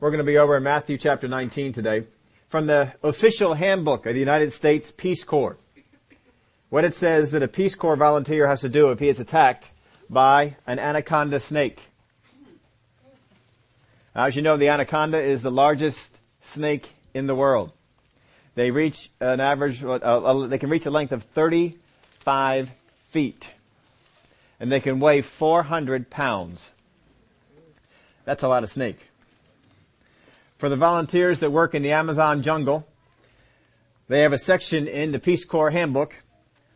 We're going to be over in Matthew chapter 19 today from the official handbook of the United States Peace Corps. What it says that a Peace Corps volunteer has to do if he is attacked by an anaconda snake. As you know, the anaconda is the largest snake in the world. They reach an average, uh, uh, they can reach a length of 35 feet. And they can weigh 400 pounds. That's a lot of snake for the volunteers that work in the Amazon jungle. They have a section in the Peace Corps handbook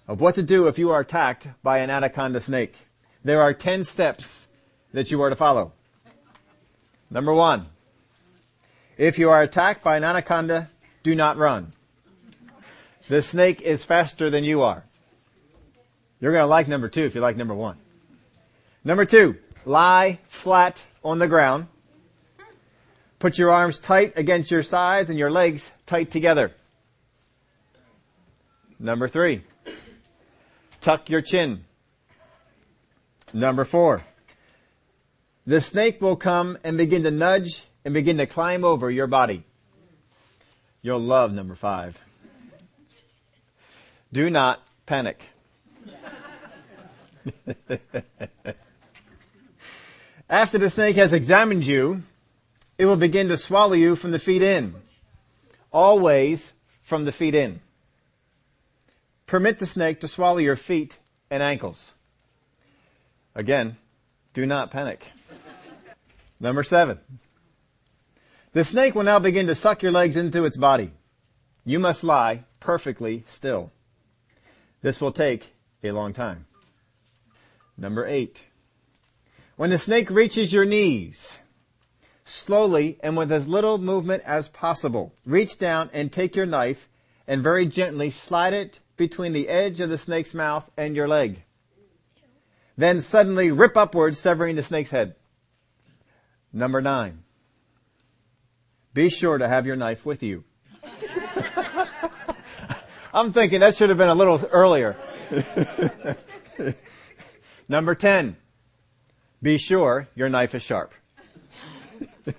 of what to do if you are attacked by an anaconda snake. There are 10 steps that you are to follow. Number one, if you are attacked by an anaconda, do not run. The snake is faster than you are. You're going to like number two if you like number one. Number two, lie flat on the ground Put your arms tight against your sides and your legs tight together. Number three, tuck your chin. Number four, the snake will come and begin to nudge and begin to climb over your body. You'll love number five. Do not panic. After the snake has examined you, it will begin to swallow you from the feet in. Always from the feet in. Permit the snake to swallow your feet and ankles. Again, do not panic. Number seven. The snake will now begin to suck your legs into its body. You must lie perfectly still. This will take a long time. Number eight. When the snake reaches your knees, slowly and with as little movement as possible. Reach down and take your knife and very gently slide it between the edge of the snake's mouth and your leg. Then suddenly rip upwards, severing the snake's head. Number nine. Be sure to have your knife with you. I'm thinking that should have been a little earlier. Number 10. Be sure your knife is sharp.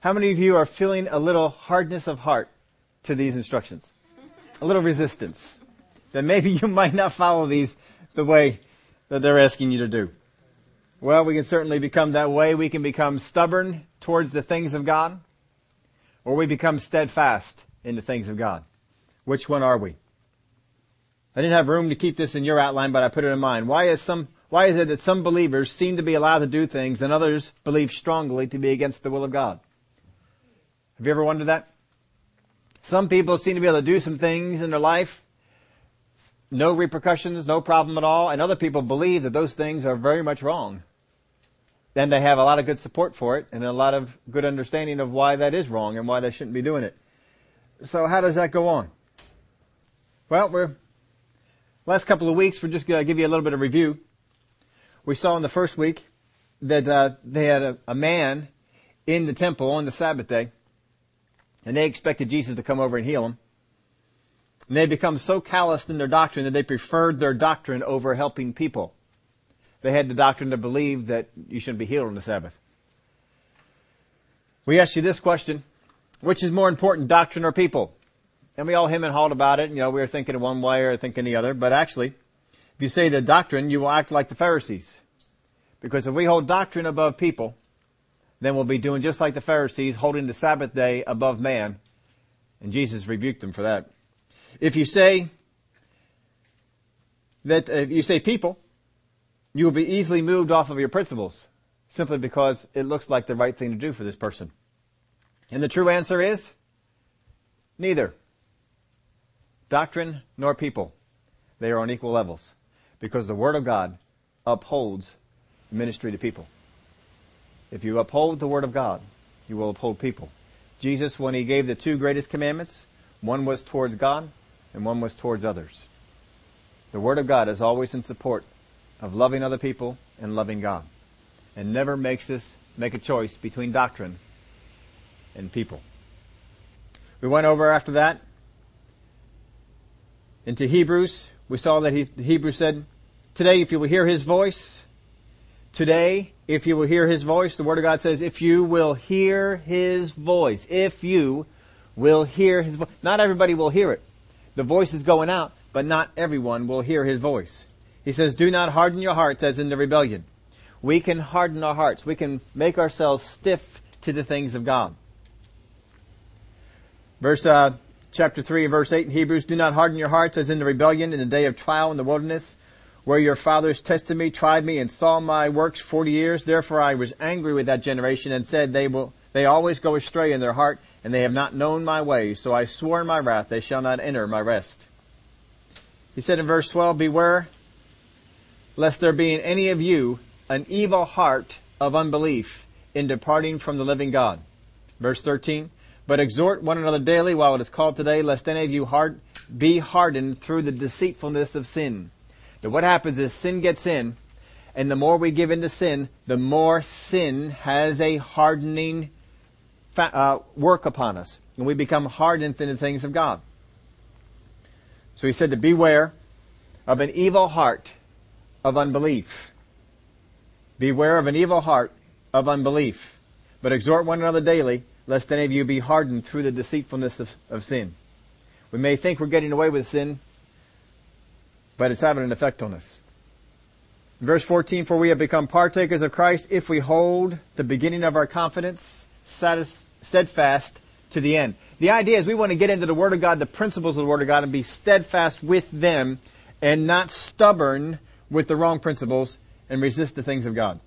How many of you are feeling a little hardness of heart to these instructions? A little resistance. That maybe you might not follow these the way that they're asking you to do. Well, we can certainly become that way. We can become stubborn towards the things of God, or we become steadfast in the things of God. Which one are we? I didn't have room to keep this in your outline, but I put it in mine. Why is some why is it that some believers seem to be allowed to do things and others believe strongly to be against the will of God? Have you ever wondered that? Some people seem to be able to do some things in their life, no repercussions, no problem at all, and other people believe that those things are very much wrong. Then they have a lot of good support for it and a lot of good understanding of why that is wrong and why they shouldn't be doing it. So how does that go on? Well, we're last couple of weeks, we're just going to give you a little bit of review we saw in the first week that uh, they had a, a man in the temple on the Sabbath day, and they expected Jesus to come over and heal him. And they become so calloused in their doctrine that they preferred their doctrine over helping people. They had the doctrine to believe that you shouldn't be healed on the Sabbath. We ask you this question. Which is more important, doctrine or people? And we all him and hawed about it. And, You know, we were thinking one way or thinking the other. But actually, if you say the doctrine, you will act like the Pharisees. Because if we hold doctrine above people, then we'll be doing just like the Pharisees, holding the Sabbath day above man. And Jesus rebuked them for that. If you say that, if you say people, you will be easily moved off of your principles simply because it looks like the right thing to do for this person. And the true answer is neither. Doctrine nor people. They are on equal levels because the Word of God upholds ministry to people. If you uphold the Word of God, you will uphold people. Jesus, when He gave the two greatest commandments, one was towards God and one was towards others. The Word of God is always in support of loving other people and loving God and never makes us make a choice between doctrine and people. We went over after that into Hebrews. We saw that he, Hebrews said, Today, if you will hear his voice, Today, if you will hear his voice, the word of God says, if you will hear his voice, if you will hear his voice. Not everybody will hear it. The voice is going out, but not everyone will hear his voice. He says, do not harden your hearts as in the rebellion. We can harden our hearts. We can make ourselves stiff to the things of God. Verse, uh, chapter 3 verse 8 in Hebrews, do not harden your hearts as in the rebellion in the day of trial in the wilderness where your fathers tested me, tried me, and saw my works forty years. Therefore I was angry with that generation and said, they will, they always go astray in their heart, and they have not known my ways. So I swore in my wrath, they shall not enter my rest. He said in verse 12, beware, lest there be in any of you an evil heart of unbelief in departing from the living God. Verse 13, but exhort one another daily while it is called today, lest any of you hard, be hardened through the deceitfulness of sin. So what happens is sin gets in, and the more we give in to sin, the more sin has a hardening fa- uh, work upon us, and we become hardened in the things of God. So he said to beware of an evil heart of unbelief. Beware of an evil heart of unbelief. But exhort one another daily, lest any of you be hardened through the deceitfulness of, of sin. We may think we're getting away with sin, but it's having an effect on us. Verse 14, for we have become partakers of Christ if we hold the beginning of our confidence steadfast to the end. The idea is we want to get into the Word of God, the principles of the Word of God, and be steadfast with them and not stubborn with the wrong principles and resist the things of God.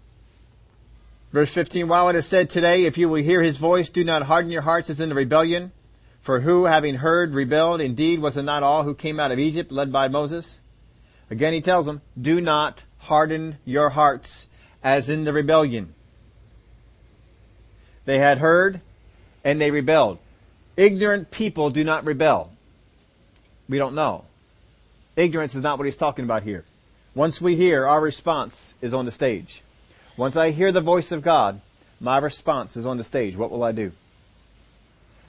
Verse 15, while it is said today, if you will hear his voice, do not harden your hearts as in the rebellion. For who, having heard, rebelled? Indeed, was it not all who came out of Egypt led by Moses? Again, he tells them, do not harden your hearts as in the rebellion. They had heard and they rebelled. Ignorant people do not rebel. We don't know. Ignorance is not what he's talking about here. Once we hear, our response is on the stage. Once I hear the voice of God, my response is on the stage. What will I do?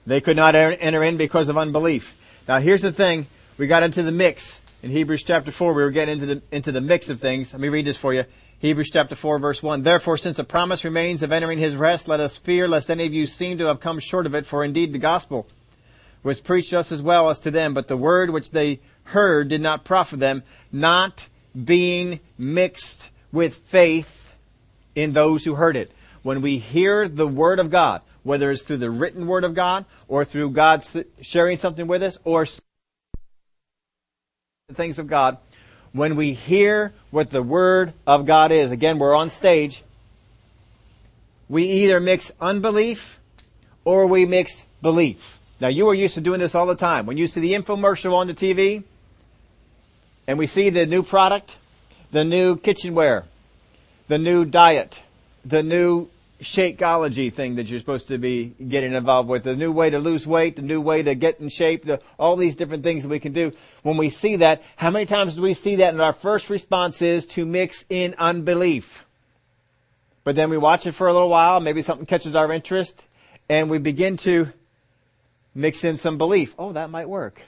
They could not enter in because of unbelief. Now here's the thing. We got into the mix in Hebrews chapter 4, we were getting into the, into the mix of things. Let me read this for you. Hebrews chapter 4 verse 1. Therefore, since the promise remains of entering his rest, let us fear lest any of you seem to have come short of it, for indeed the gospel was preached just as well as to them, but the word which they heard did not profit them, not being mixed with faith in those who heard it. When we hear the word of God, whether it's through the written word of God, or through God sharing something with us, or the things of God, when we hear what the Word of God is, again, we're on stage, we either mix unbelief or we mix belief. Now you are used to doing this all the time. When you see the infomercial on the TV and we see the new product, the new kitchenware, the new diet, the new Shakeology thing that you're supposed to be getting involved with, the new way to lose weight, the new way to get in shape, the, all these different things we can do. When we see that, how many times do we see that and our first response is to mix in unbelief? But then we watch it for a little while, maybe something catches our interest, and we begin to mix in some belief. Oh, that might work.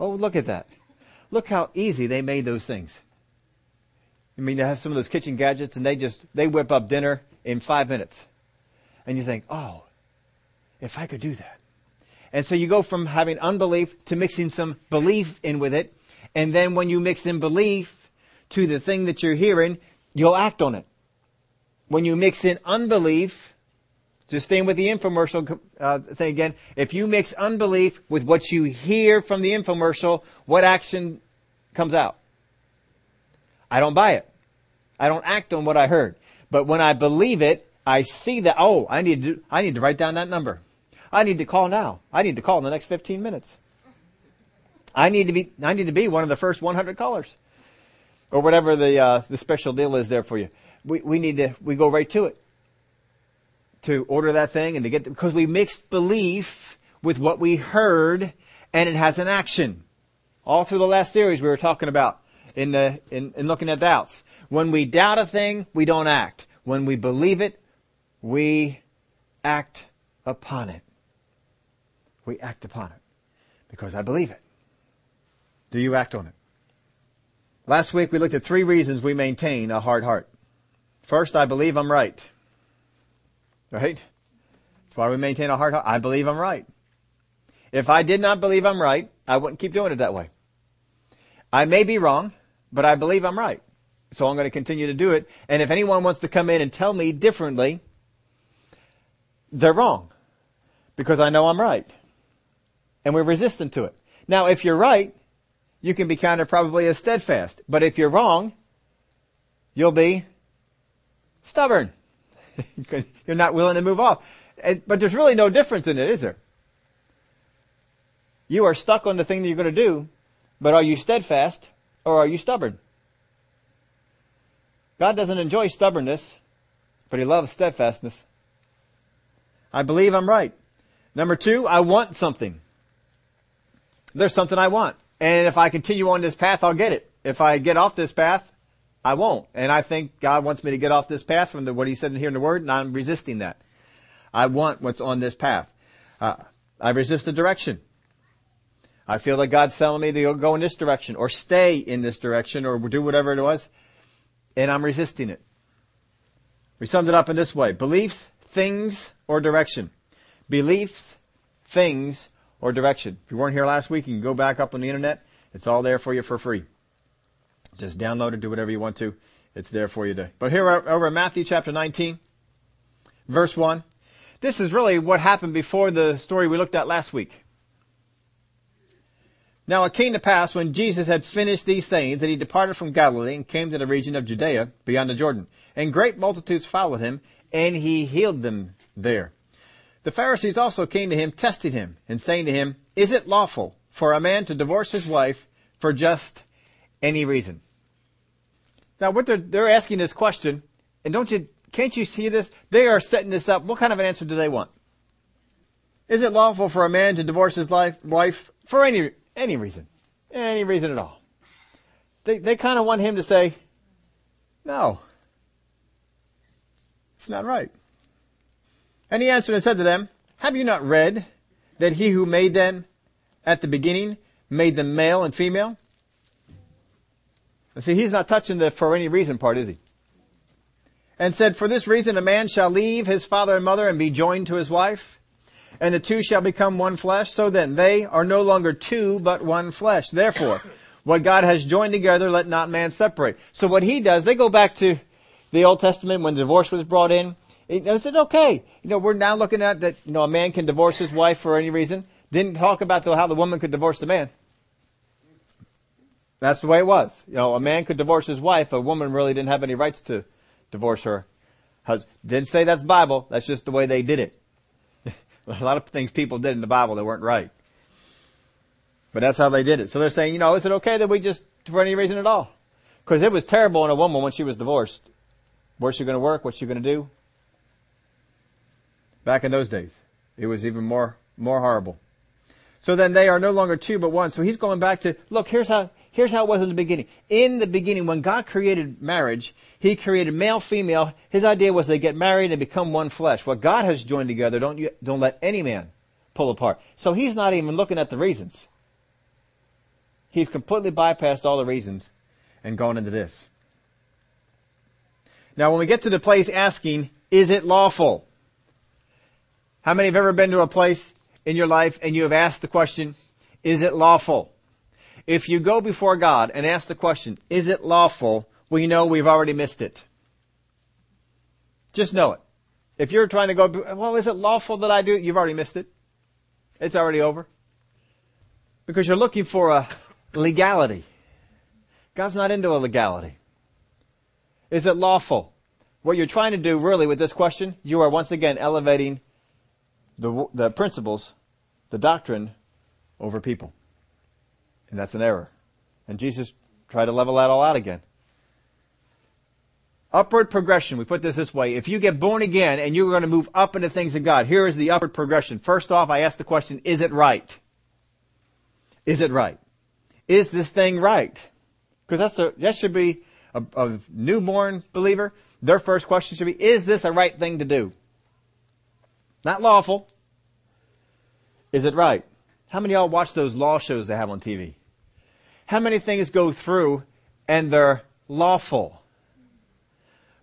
Oh, look at that. Look how easy they made those things. I mean, they have some of those kitchen gadgets and they just, they whip up dinner in five minutes. And you think, oh, if I could do that. And so you go from having unbelief to mixing some belief in with it. And then when you mix in belief to the thing that you're hearing, you'll act on it. When you mix in unbelief, just staying with the infomercial uh, thing again, if you mix unbelief with what you hear from the infomercial, what action comes out? I don't buy it. I don't act on what I heard. But when I believe it, I see that, oh, I need to, I need to write down that number. I need to call now. I need to call in the next 15 minutes. I need to be, I need to be one of the first 100 callers. Or whatever the, uh, the special deal is there for you. We, we need to, we go right to it. To order that thing and to get, because we mixed belief with what we heard and it has an action. All through the last series we were talking about in, the, in, in looking at doubts. When we doubt a thing, we don't act. When we believe it, we act upon it. We act upon it because I believe it. Do you act on it? Last week we looked at three reasons we maintain a hard heart. First, I believe I'm right. Right? That's why we maintain a hard heart. I believe I'm right. If I did not believe I'm right, I wouldn't keep doing it that way. I may be wrong, but I believe I'm right. So I'm going to continue to do it. And if anyone wants to come in and tell me differently, they're wrong. Because I know I'm right. And we're resistant to it. Now, if you're right, you can be counted probably as steadfast. But if you're wrong, you'll be stubborn. you're not willing to move off. But there's really no difference in it, is there? You are stuck on the thing that you're going to do, but are you steadfast or are you stubborn? God doesn't enjoy stubbornness, but He loves steadfastness. I believe I'm right. Number two, I want something. There's something I want. And if I continue on this path, I'll get it. If I get off this path, I won't. And I think God wants me to get off this path from the, what He said here in the Word, and I'm resisting that. I want what's on this path. Uh, I resist the direction. I feel that God's telling me to go in this direction or stay in this direction or do whatever it was. And I'm resisting it. We summed it up in this way. Beliefs, things, or direction. Beliefs, things, or direction. If you weren't here last week, you can go back up on the internet. It's all there for you for free. Just download it, do whatever you want to. It's there for you to. But here over in Matthew chapter 19, verse 1. This is really what happened before the story we looked at last week. Now it came to pass when Jesus had finished these sayings that he departed from Galilee and came to the region of Judea beyond the Jordan. And great multitudes followed him, and he healed them there. The Pharisees also came to him, testing him, and saying to him, Is it lawful for a man to divorce his wife for just any reason? Now what they're, they're asking this question, and don't you, can't you see this? They are setting this up. What kind of an answer do they want? Is it lawful for a man to divorce his life, wife for any any reason. Any reason at all. They, they kind of want him to say, no. It's not right. And he answered and said to them, Have you not read that he who made them at the beginning made them male and female? And see, he's not touching the for any reason part, is he? And said, For this reason a man shall leave his father and mother and be joined to his wife, and the two shall become one flesh. So then they are no longer two, but one flesh. Therefore, what God has joined together, let not man separate. So what he does, they go back to the Old Testament when divorce was brought in. They said, okay, you know, we're now looking at that, you know, a man can divorce his wife for any reason. Didn't talk about how the woman could divorce the man. That's the way it was. You know, a man could divorce his wife. A woman really didn't have any rights to divorce her husband. Didn't say that's Bible. That's just the way they did it. A lot of things people did in the Bible that weren't right. But that's how they did it. So they're saying, you know, is it okay that we just, for any reason at all? Because it was terrible on a woman when she was divorced. Where's she going to work? What's she going to do? Back in those days, it was even more, more horrible. So then they are no longer two but one. So he's going back to, look, here's how, Here's how it was in the beginning. In the beginning, when God created marriage, He created male, female. His idea was they get married and become one flesh. What God has joined together, don't you, don't let any man pull apart. So He's not even looking at the reasons. He's completely bypassed all the reasons and gone into this. Now when we get to the place asking, is it lawful? How many have ever been to a place in your life and you have asked the question, is it lawful? If you go before God and ask the question, is it lawful? We know we've already missed it. Just know it. If you're trying to go, well, is it lawful that I do? You've already missed it. It's already over. Because you're looking for a legality. God's not into a legality. Is it lawful? What you're trying to do really with this question, you are once again elevating the, the principles, the doctrine over people. And that's an error. And Jesus tried to level that all out again. Upward progression. We put this this way. If you get born again and you're going to move up into things of God, here is the upward progression. First off, I ask the question, is it right? Is it right? Is this thing right? Because that's a, that should be a, a newborn believer. Their first question should be, is this a right thing to do? Not lawful. Is it right? How many of y'all watch those law shows they have on TV? How many things go through and they're lawful.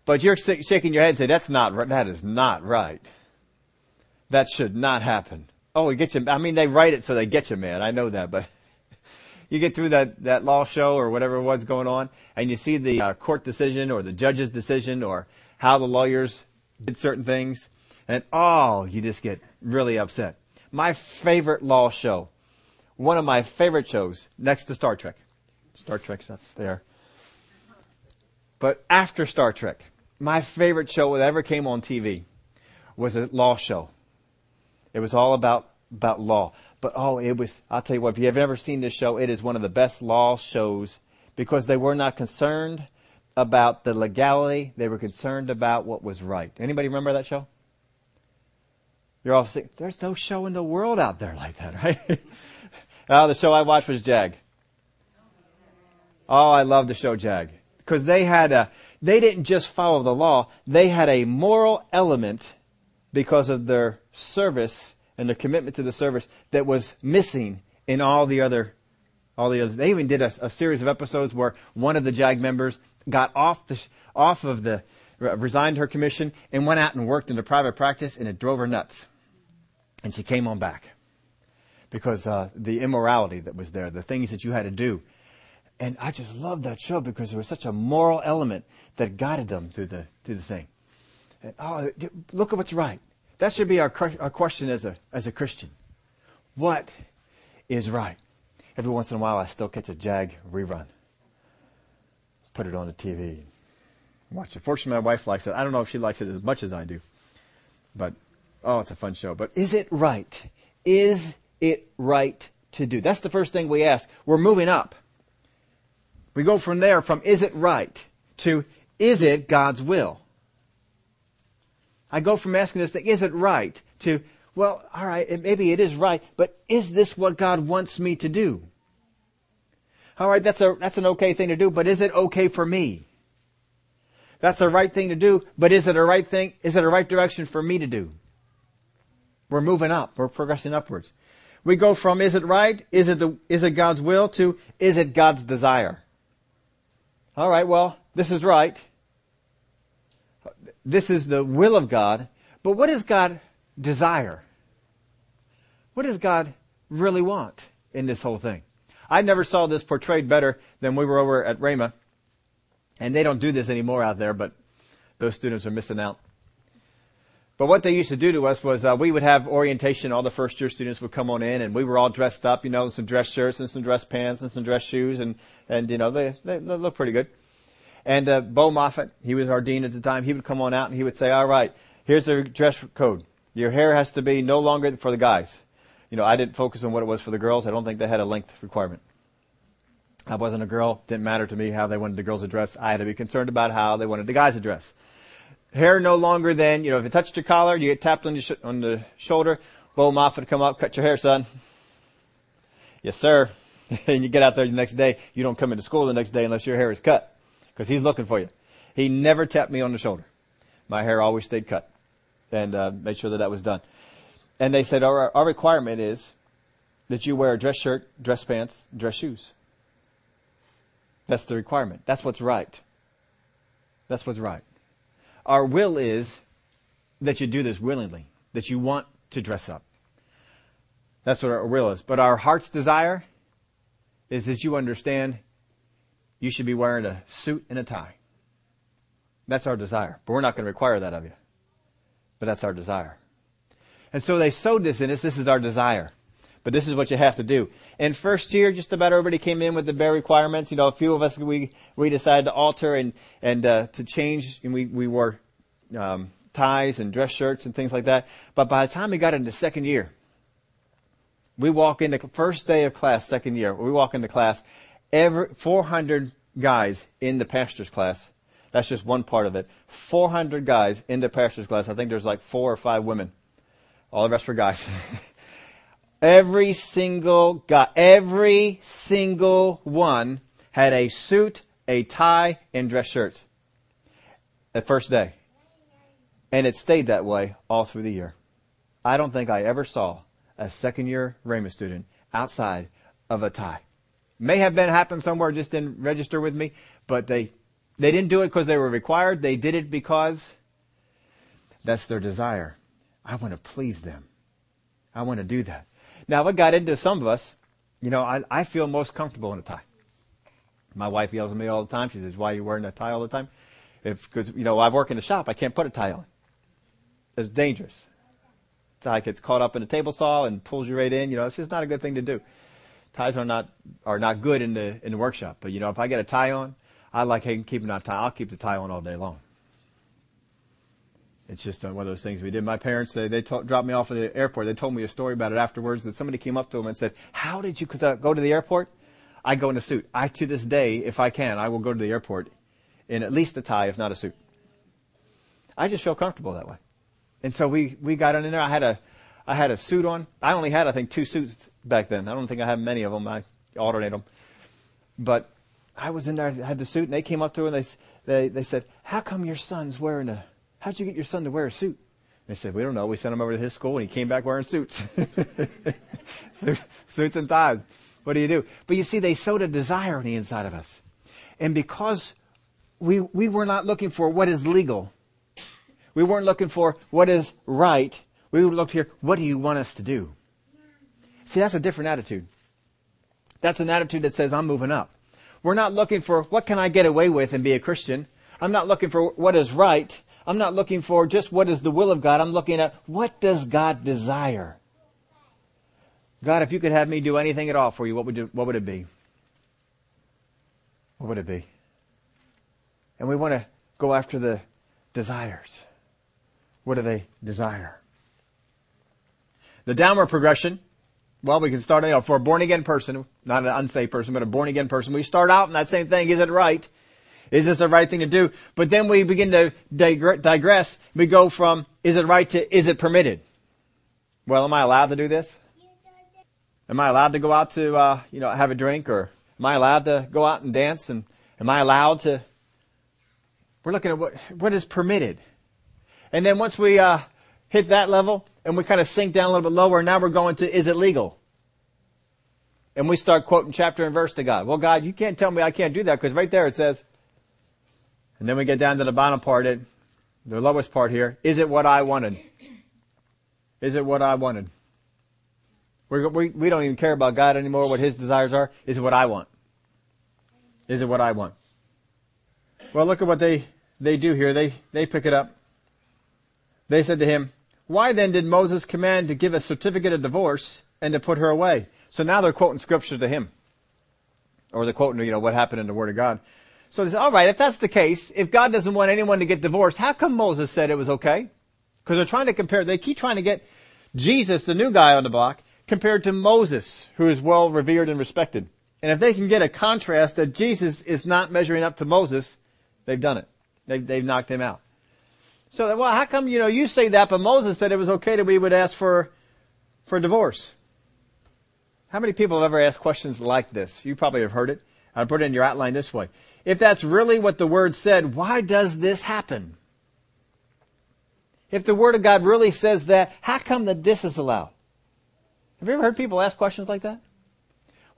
But you're shaking your head and say, that's not, that is not right. That should not happen. Oh, it gets you, I mean, they write it so they get you mad. I know that, but you get through that, that law show or whatever was going on and you see the uh, court decision or the judge's decision or how the lawyers did certain things and oh, you just get really upset. My favorite law show, one of my favorite shows next to Star Trek. Star Trek's up there. But after Star Trek, my favorite show that ever came on TV was a law show. It was all about, about law. But oh, it was, I'll tell you what, if you have ever seen this show, it is one of the best law shows because they were not concerned about the legality. They were concerned about what was right. Anybody remember that show? You're all saying, there's no show in the world out there like that, right? Oh, the show I watched was Jag. Oh, I love the show Jag. Because they had a, they didn't just follow the law, they had a moral element because of their service and their commitment to the service that was missing in all the other, all the other, they even did a, a series of episodes where one of the JAG members got off the, off of the, resigned her commission and went out and worked into private practice and it drove her nuts. And she came on back because uh, the immorality that was there, the things that you had to do. And I just loved that show because there was such a moral element that guided them through the through the thing. And, oh, look at what's right. That should be our, our question as a as a Christian. What is right? Every once in a while, I still catch a Jag rerun. Put it on the TV. Watch it. Fortunately, my wife likes it. I don't know if she likes it as much as I do, but oh, it's a fun show. But is it right? Is it right to do? That's the first thing we ask. We're moving up. We go from there from is it right to is it God's will? I go from asking this thing, is it right to, well, alright, maybe it is right, but is this what God wants me to do? Alright, that's a, that's an okay thing to do, but is it okay for me? That's the right thing to do, but is it a right thing? Is it a right direction for me to do? We're moving up. We're progressing upwards. We go from is it right? Is it the, is it God's will to is it God's desire? All right, well, this is right. This is the will of God. But what does God desire? What does God really want in this whole thing? I never saw this portrayed better than we were over at Rhema. And they don't do this anymore out there, but those students are missing out. But what they used to do to us was uh, we would have orientation. All the first year students would come on in, and we were all dressed up, you know, some dress shirts and some dress pants and some dress shoes, and and you know they they, they look pretty good. And uh, Bo Moffat, he was our dean at the time. He would come on out and he would say, "All right, here's the dress code. Your hair has to be no longer for the guys. You know, I didn't focus on what it was for the girls. I don't think they had a length requirement. I wasn't a girl. Didn't matter to me how they wanted the girls to dress. I had to be concerned about how they wanted the guys to dress." Hair no longer than, you know, if it touched your collar, you get tapped on, your sh- on the shoulder, Bo Moffat would come up, cut your hair, son. Yes, sir. and you get out there the next day, you don't come into school the next day unless your hair is cut. Because he's looking for you. He never tapped me on the shoulder. My hair always stayed cut. And uh, made sure that that was done. And they said, our, our requirement is that you wear a dress shirt, dress pants, dress shoes. That's the requirement. That's what's right. That's what's right. Our will is that you do this willingly, that you want to dress up. That's what our will is. But our heart's desire is that you understand you should be wearing a suit and a tie. That's our desire. But we're not going to require that of you. But that's our desire. And so they sowed this in us. This is our desire. But this is what you have to do. In first year, just about everybody came in with the bare requirements. You know, a few of us, we, we decided to alter and, and, uh, to change, and we, we wore, um, ties and dress shirts and things like that. But by the time we got into second year, we walk into first day of class, second year, we walk into class, every, 400 guys in the pastor's class. That's just one part of it. 400 guys in the pastor's class. I think there's like four or five women. All the rest were guys. Every single guy, every single one had a suit, a tie, and dress shirts. The first day. And it stayed that way all through the year. I don't think I ever saw a second year Rhema student outside of a tie. May have been happened somewhere, just didn't register with me, but they They didn't do it because they were required. They did it because that's their desire. I want to please them. I want to do that. Now, what got into some of us, you know, I, I feel most comfortable in a tie. My wife yells at me all the time. She says, why are you wearing a tie all the time? Cause, you know, I work in a shop. I can't put a tie on. It's dangerous. Tie gets caught up in a table saw and pulls you right in. You know, it's just not a good thing to do. Ties are not, are not good in the, in the workshop. But you know, if I get a tie on, I like keeping that tie. I'll keep the tie on all day long. It's just uh, one of those things we did. My parents, they, they dropped me off at the airport. They told me a story about it afterwards that somebody came up to them and said, how did you, cause I go to the airport? I go in a suit. I, to this day, if I can, I will go to the airport in at least a tie, if not a suit. I just feel comfortable that way. And so we, we got in there. I had a, I had a suit on. I only had, I think, two suits back then. I don't think I had many of them. I alternate them. But I was in there, I had the suit, and they came up to her and they, they, they said, how come your son's wearing a, how'd you get your son to wear a suit? They said, we don't know. We sent him over to his school and he came back wearing suits. suits and ties. What do you do? But you see, they sowed a desire on the inside of us. And because we, we were not looking for what is legal, we weren't looking for what is right, we would look here, what do you want us to do? See, that's a different attitude. That's an attitude that says, I'm moving up. We're not looking for what can I get away with and be a Christian. I'm not looking for what is right. I'm not looking for just what is the will of God. I'm looking at what does God desire? God, if you could have me do anything at all for you, what would, you, what would it be? What would it be? And we want to go after the desires. What do they desire? The downward progression well, we can start, you know, for a born again person, not an unsaved person, but a born again person, we start out in that same thing. Is it right? Is this the right thing to do? But then we begin to digress. We go from, is it right to, is it permitted? Well, am I allowed to do this? Am I allowed to go out to, uh, you know, have a drink or am I allowed to go out and dance and am I allowed to? We're looking at what, what is permitted. And then once we, uh, hit that level and we kind of sink down a little bit lower. Now we're going to, is it legal? And we start quoting chapter and verse to God. Well, God, you can't tell me I can't do that because right there it says, and then we get down to the bottom part, it, the lowest part here. Is it what I wanted? Is it what I wanted? We're, we, we don't even care about God anymore, what His desires are. Is it what I want? Is it what I want? Well, look at what they, they do here. They, they pick it up. They said to him, why then did Moses command to give a certificate of divorce and to put her away? So now they're quoting scripture to him. Or they're quoting, you know, what happened in the Word of God. So they say, all right, if that's the case, if God doesn't want anyone to get divorced, how come Moses said it was okay? Because they're trying to compare, they keep trying to get Jesus, the new guy on the block, compared to Moses, who is well revered and respected. And if they can get a contrast that Jesus is not measuring up to Moses, they've done it. They've, they've knocked him out. So, well, how come, you know, you say that, but Moses said it was okay that we would ask for, for divorce? How many people have ever asked questions like this? You probably have heard it. I put it in your outline this way. If that's really what the word said, why does this happen? If the word of God really says that, how come that this is allowed? Have you ever heard people ask questions like that?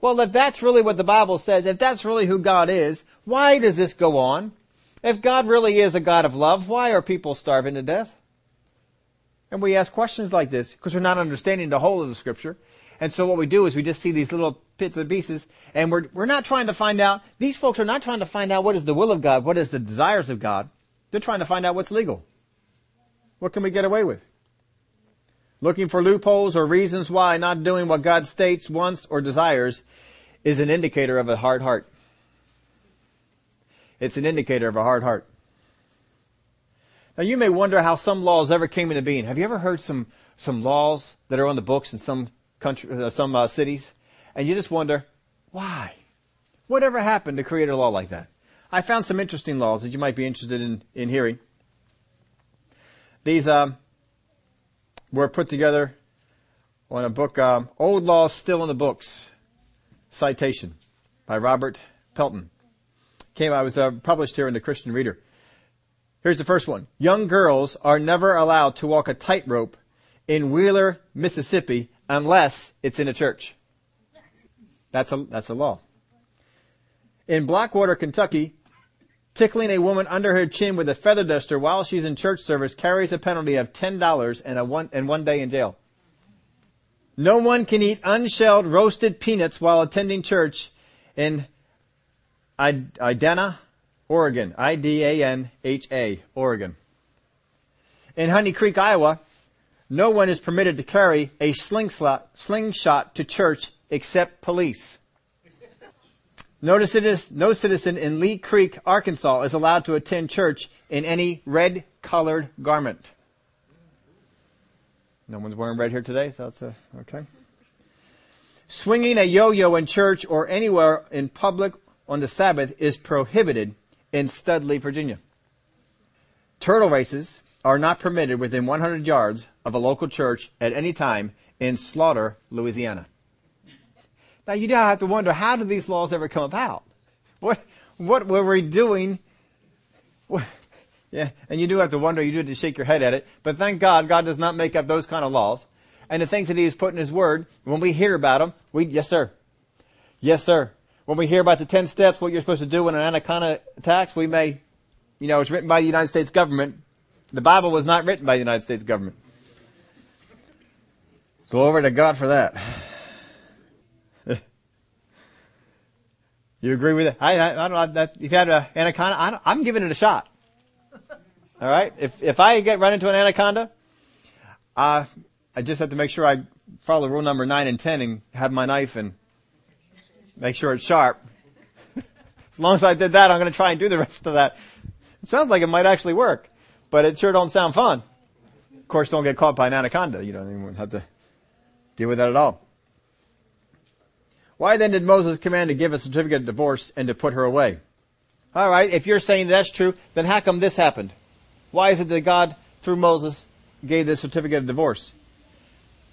Well, if that's really what the Bible says, if that's really who God is, why does this go on? If God really is a God of love, why are people starving to death? And we ask questions like this because we're not understanding the whole of the scripture. And so what we do is we just see these little bits and pieces and we're, we're not trying to find out, these folks are not trying to find out what is the will of God, what is the desires of God. They're trying to find out what's legal. What can we get away with? Looking for loopholes or reasons why not doing what God states, wants, or desires is an indicator of a hard heart. It's an indicator of a hard heart. Now you may wonder how some laws ever came into being. Have you ever heard some, some laws that are on the books in some country, uh, some uh, cities? And you just wonder, why? Whatever happened to create a law like that? I found some interesting laws that you might be interested in, in hearing. These um, were put together on a book, um, Old Laws Still in the Books, citation by Robert Pelton came, I was uh, published here in the Christian Reader. Here's the first one. Young girls are never allowed to walk a tightrope in Wheeler, Mississippi unless it's in a church. That's a, that's a law. In Blackwater, Kentucky, Tickling a woman under her chin with a feather duster while she's in church service carries a penalty of $10 and, a one, and one day in jail. No one can eat unshelled roasted peanuts while attending church in Idanha, Oregon. I-D-A-N-H-A, Oregon. In Honey Creek, Iowa, no one is permitted to carry a slingshot, slingshot to church except police. No citizen, no citizen in Lee Creek, Arkansas is allowed to attend church in any red colored garment. No one's wearing red here today, so that's a, okay. Swinging a yo-yo in church or anywhere in public on the Sabbath is prohibited in Studley, Virginia. Turtle races are not permitted within 100 yards of a local church at any time in Slaughter, Louisiana. Now you now have to wonder, how did these laws ever come about? What, what were we doing? What, yeah, and you do have to wonder, you do have to shake your head at it, but thank God, God does not make up those kind of laws. And the things that He has put in His Word, when we hear about them, we, yes sir. Yes sir. When we hear about the 10 steps, what you're supposed to do when an anaconda attacks, we may, you know, it's written by the United States government. The Bible was not written by the United States government. Glory to God for that. You agree with it? I, I, I don't know. That, if you had an anaconda, I am giving it a shot. All right. If if I get run into an anaconda, uh, I just have to make sure I follow rule number nine and ten and have my knife and make sure it's sharp. as long as I did that, I'm going to try and do the rest of that. It sounds like it might actually work, but it sure don't sound fun. Of course, don't get caught by an anaconda. You don't even have to deal with that at all. Why then did Moses command to give a certificate of divorce and to put her away? Alright, if you're saying that's true, then how come this happened? Why is it that God, through Moses, gave this certificate of divorce?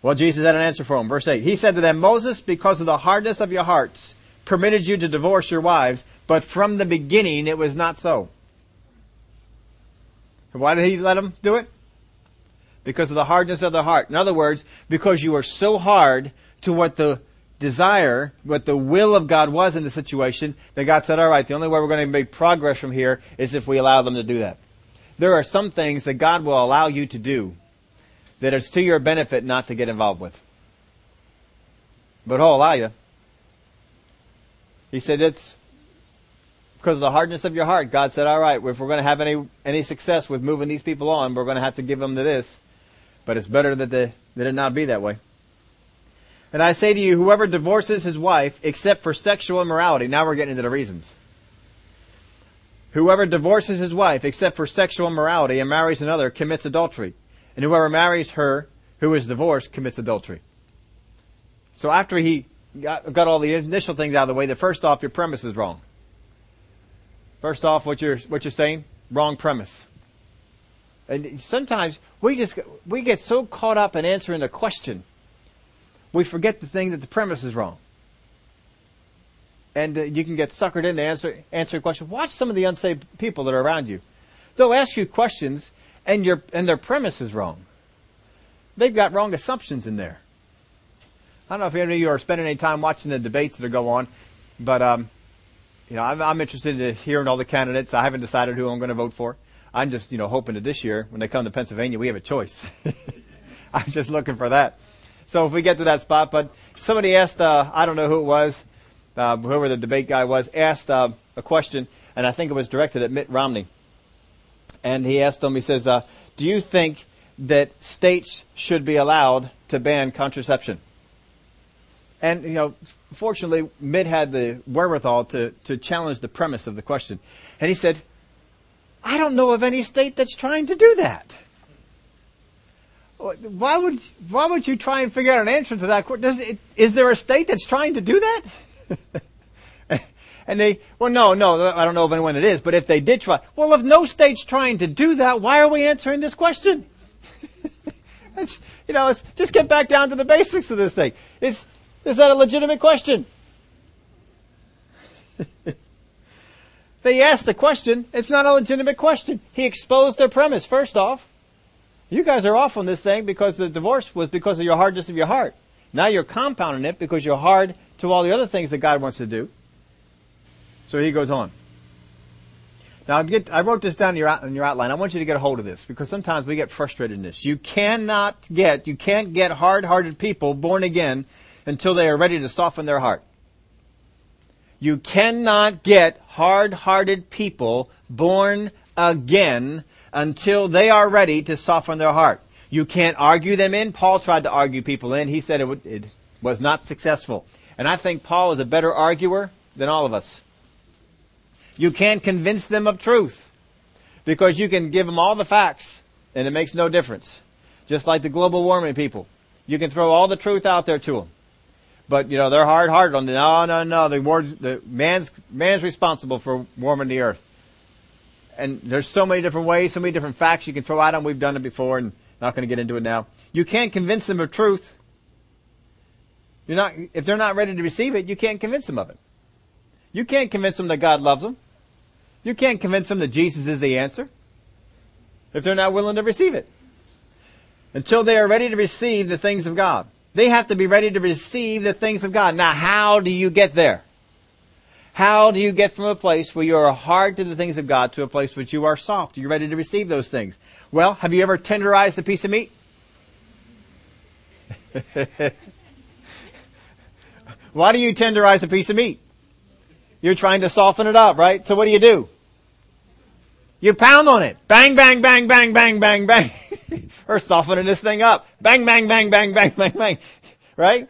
Well, Jesus had an answer for him. Verse 8. He said to them, Moses, because of the hardness of your hearts, permitted you to divorce your wives, but from the beginning it was not so. Why did he let them do it? Because of the hardness of the heart. In other words, because you were so hard to what the desire, what the will of God was in the situation, that God said, all right, the only way we're going to make progress from here is if we allow them to do that. There are some things that God will allow you to do that it's to your benefit not to get involved with. But He'll allow you. He said it's because of the hardness of your heart. God said, all right, if we're going to have any, any success with moving these people on, we're going to have to give them to this. But it's better that, the, that it not be that way. And I say to you, whoever divorces his wife except for sexual immorality, now we're getting into the reasons. Whoever divorces his wife except for sexual immorality and marries another commits adultery. And whoever marries her who is divorced commits adultery. So after he got, got all the initial things out of the way, the first off, your premise is wrong. First off, what you're, what you're saying, wrong premise. And sometimes we just, we get so caught up in answering a question we forget the thing that the premise is wrong. And uh, you can get suckered into answer, answering questions. Watch some of the unsaved people that are around you. They'll ask you questions and your, and their premise is wrong. They've got wrong assumptions in there. I don't know if any of you are spending any time watching the debates that are go on, but, um, you know, I'm, I'm interested in hearing all the candidates. I haven't decided who I'm going to vote for. I'm just, you know, hoping that this year, when they come to Pennsylvania, we have a choice. I'm just looking for that. So if we get to that spot, but somebody asked, uh, I don't know who it was, uh, whoever the debate guy was, asked uh, a question, and I think it was directed at Mitt Romney. And he asked him, he says, uh, do you think that states should be allowed to ban contraception? And, you know, fortunately, Mitt had the wherewithal to, to challenge the premise of the question. And he said, I don't know of any state that's trying to do that. Why would why would you try and figure out an answer to that? It, is there a state that's trying to do that? and they, well, no, no, I don't know of anyone it is, but if they did try, well, if no state's trying to do that, why are we answering this question? it's, you know, it's, just get back down to the basics of this thing. Is is that a legitimate question? they asked the question. It's not a legitimate question. He exposed their premise. First off, you guys are off on this thing because the divorce was because of your hardness of your heart. Now you're compounding it because you're hard to all the other things that God wants to do. So he goes on. Now, get, I wrote this down in your, in your outline. I want you to get a hold of this because sometimes we get frustrated in this. You cannot get, you can't get hard-hearted people born again until they are ready to soften their heart. You cannot get hard-hearted people born again until they are ready to soften their heart. You can't argue them in. Paul tried to argue people in. He said it, it was not successful. And I think Paul is a better arguer than all of us. You can't convince them of truth because you can give them all the facts and it makes no difference. Just like the global warming people. You can throw all the truth out there to them. But, you know, they're hard hearted on the, no, no, no, the, the man's, man's responsible for warming the earth. And there's so many different ways, so many different facts you can throw at them. We've done it before and not going to get into it now. You can't convince them of truth. You're not, if they're not ready to receive it, you can't convince them of it. You can't convince them that God loves them. You can't convince them that Jesus is the answer if they're not willing to receive it. Until they are ready to receive the things of God. They have to be ready to receive the things of God. Now, how do you get there? How do you get from a place where you are hard to the things of God to a place where you are soft? You're ready to receive those things. Well, have you ever tenderized a piece of meat? Why do you tenderize a piece of meat? You're trying to soften it up, right? So what do you do? You pound on it. Bang, bang, bang, bang, bang, bang, bang. We're softening this thing up. Bang, bang, bang, bang, bang, bang, bang. Right?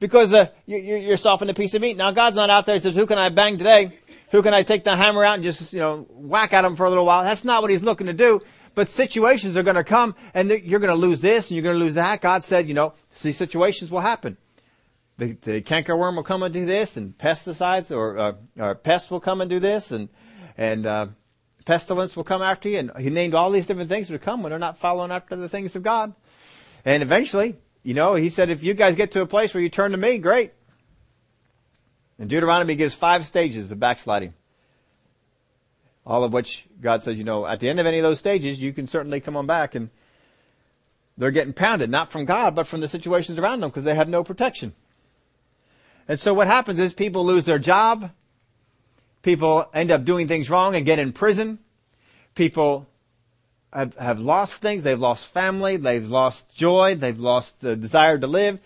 Because uh, you, you're softening a piece of meat. Now God's not out there and says, who can I bang today? Who can I take the hammer out and just, you know, whack at him for a little while? That's not what he's looking to do. But situations are going to come and you're going to lose this and you're going to lose that. God said, you know, see situations will happen. The, the cankerworm will come and do this and pesticides or, uh, or pests will come and do this and, and, uh, pestilence will come after you. And he named all these different things would come when they're not following after the things of God. And eventually, you know, he said, if you guys get to a place where you turn to me, great. And Deuteronomy gives five stages of backsliding. All of which God says, you know, at the end of any of those stages, you can certainly come on back and they're getting pounded, not from God, but from the situations around them because they have no protection. And so what happens is people lose their job, People end up doing things wrong and get in prison. People have, have lost things. They've lost family. They've lost joy. They've lost the desire to live.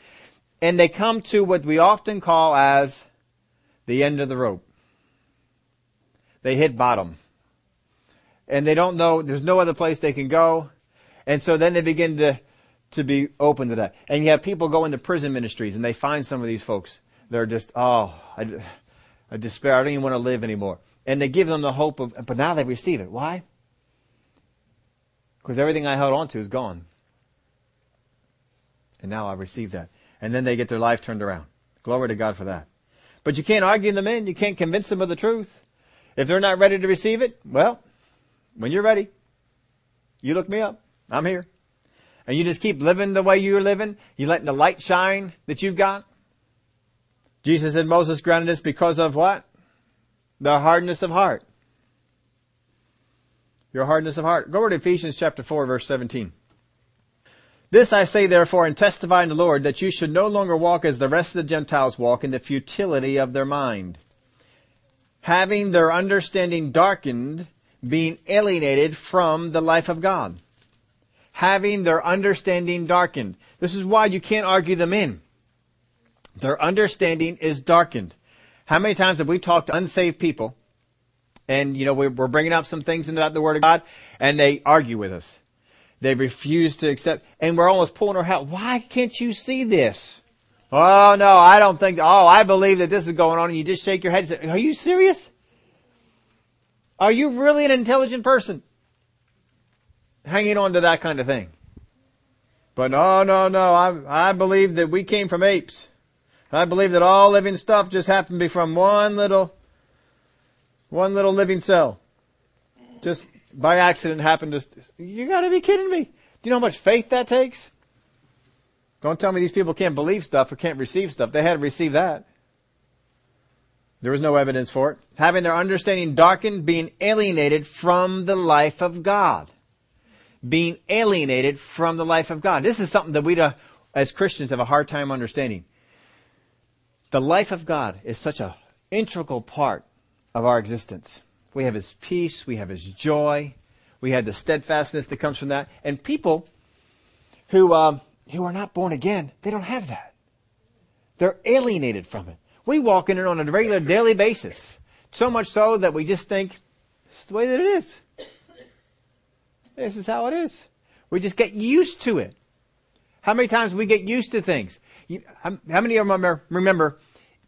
And they come to what we often call as the end of the rope. They hit bottom. And they don't know, there's no other place they can go. And so then they begin to, to be open to that. And you have people go into prison ministries and they find some of these folks. They're just, oh, I, despair. I don't even want to live anymore. And they give them the hope of, but now they receive it. Why? Because everything I held on to is gone. And now I receive that. And then they get their life turned around. Glory to God for that. But you can't argue them in. You can't convince them of the truth. If they're not ready to receive it, well, when you're ready, you look me up. I'm here. And you just keep living the way you're living. You letting the light shine that you've got. Jesus said Moses granted this because of what? The hardness of heart. Your hardness of heart. Go over to Ephesians chapter 4 verse 17. This I say therefore and testify in the Lord that you should no longer walk as the rest of the Gentiles walk in the futility of their mind. Having their understanding darkened, being alienated from the life of God. Having their understanding darkened. This is why you can't argue them in. Their understanding is darkened. How many times have we talked to unsaved people and, you know, we're bringing up some things about the Word of God and they argue with us. They refuse to accept and we're almost pulling our hat. Why can't you see this? Oh no, I don't think, oh, I believe that this is going on and you just shake your head and say, are you serious? Are you really an intelligent person? Hanging on to that kind of thing. But no, no, no, I, I believe that we came from apes. I believe that all living stuff just happened to be from one little, one little living cell. Just by accident happened to, you gotta be kidding me. Do you know how much faith that takes? Don't tell me these people can't believe stuff or can't receive stuff. They had to receive that. There was no evidence for it. Having their understanding darkened, being alienated from the life of God. Being alienated from the life of God. This is something that we, uh, as Christians, have a hard time understanding. The life of God is such an integral part of our existence. We have His peace. We have His joy. We have the steadfastness that comes from that. And people who, um, who are not born again, they don't have that. They're alienated from it. We walk in it on a regular daily basis. So much so that we just think, is the way that it is. This is how it is. We just get used to it. How many times we get used to things? How many of them remember, remember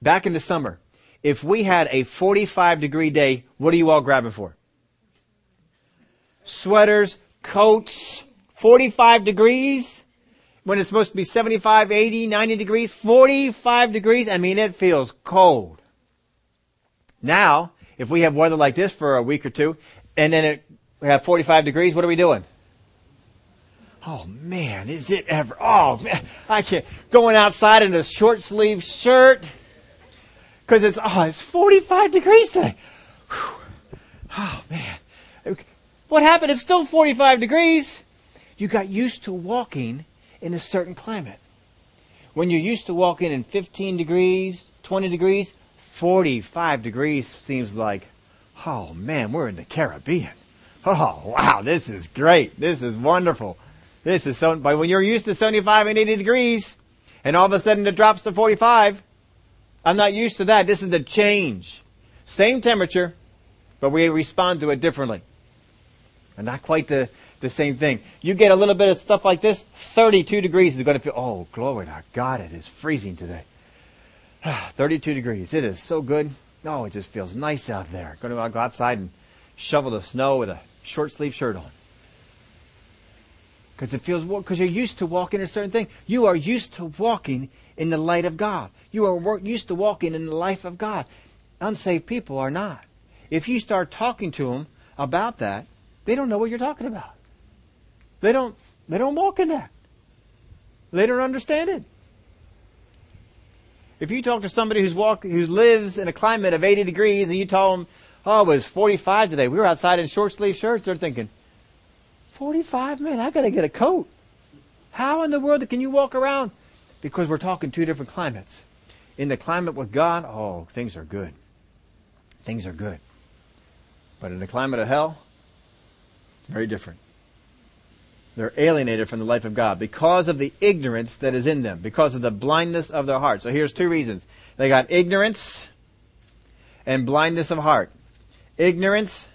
back in the summer, if we had a 45 degree day, what are you all grabbing for? Sweaters, coats, 45 degrees when it's supposed to be 75, 80, 90 degrees, 45 degrees. I mean, it feels cold. Now, if we have weather like this for a week or two, and then it, we have 45 degrees, what are we doing? Oh man, is it ever? Oh man, I can't. Going outside in a short sleeve shirt. Cause it's, oh, it's 45 degrees today. Whew. Oh man. What happened? It's still 45 degrees. You got used to walking in a certain climate. When you're used to walking in 15 degrees, 20 degrees, 45 degrees seems like, oh man, we're in the Caribbean. Oh wow, this is great. This is wonderful. This is so, but when you're used to 75 and 80 degrees, and all of a sudden it drops to 45, I'm not used to that. This is the change. Same temperature, but we respond to it differently. And not quite the, the same thing. You get a little bit of stuff like this, 32 degrees is going to feel, oh, glory to God, it is freezing today. 32 degrees. It is so good. Oh, it just feels nice out there. Going to go outside and shovel the snow with a short sleeve shirt on. Because it feels, because you're used to walking in a certain thing. You are used to walking in the light of God. You are used to walking in the life of God. Unsaved people are not. If you start talking to them about that, they don't know what you're talking about. They don't, they don't walk in that. They don't understand it. If you talk to somebody who's walk, who lives in a climate of 80 degrees and you tell them, oh, it was 45 today. We were outside in short sleeve shirts. They're thinking, 45? Man, I gotta get a coat. How in the world can you walk around? Because we're talking two different climates. In the climate with God, oh, things are good. Things are good. But in the climate of hell, it's very different. They're alienated from the life of God because of the ignorance that is in them, because of the blindness of their heart. So here's two reasons. They got ignorance and blindness of heart. Ignorance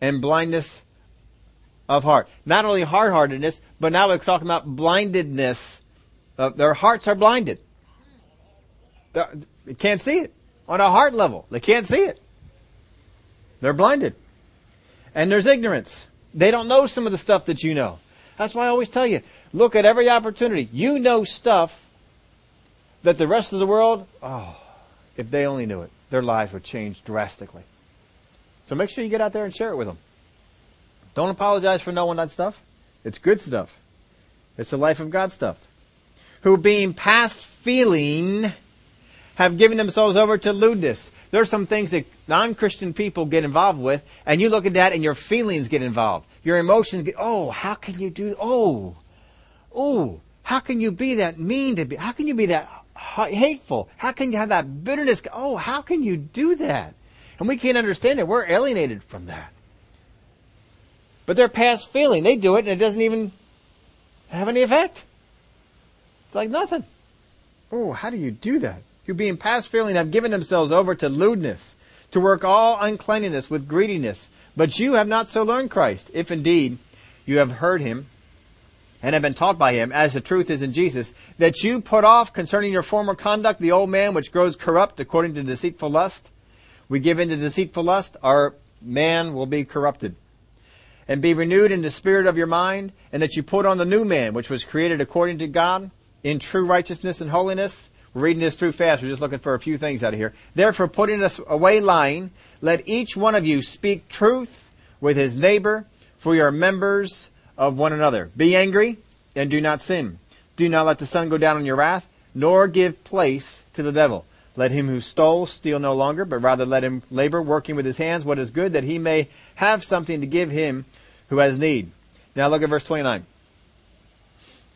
and blindness of heart. Not only hard-heartedness, but now we're talking about blindedness. Uh, their hearts are blinded. They can't see it on a heart level. They can't see it. They're blinded. And there's ignorance. They don't know some of the stuff that you know. That's why I always tell you, look at every opportunity. You know stuff that the rest of the world, oh, if they only knew it, their lives would change drastically. So make sure you get out there and share it with them. Don't apologize for knowing that stuff. It's good stuff. It's the life of God stuff. Who being past feeling have given themselves over to lewdness. There are some things that non-Christian people get involved with, and you look at that and your feelings get involved. Your emotions get, oh, how can you do, oh, oh, how can you be that mean to be, how can you be that hateful? How can you have that bitterness? Oh, how can you do that? And we can't understand it. We're alienated from that. But they're past feeling. They do it and it doesn't even have any effect. It's like nothing. Oh, how do you do that? You being past feeling have given themselves over to lewdness, to work all uncleanness with greediness. But you have not so learned Christ, if indeed you have heard him and have been taught by him, as the truth is in Jesus, that you put off concerning your former conduct the old man which grows corrupt according to deceitful lust. We give in to deceitful lust, our man will be corrupted and be renewed in the spirit of your mind, and that you put on the new man, which was created according to God, in true righteousness and holiness. We're reading this through fast. We're just looking for a few things out of here. Therefore, putting us away lying, let each one of you speak truth with his neighbor, for you are members of one another. Be angry and do not sin. Do not let the sun go down on your wrath, nor give place to the devil. Let him who stole steal no longer, but rather let him labor, working with his hands what is good, that he may have something to give him who has need. Now look at verse 29.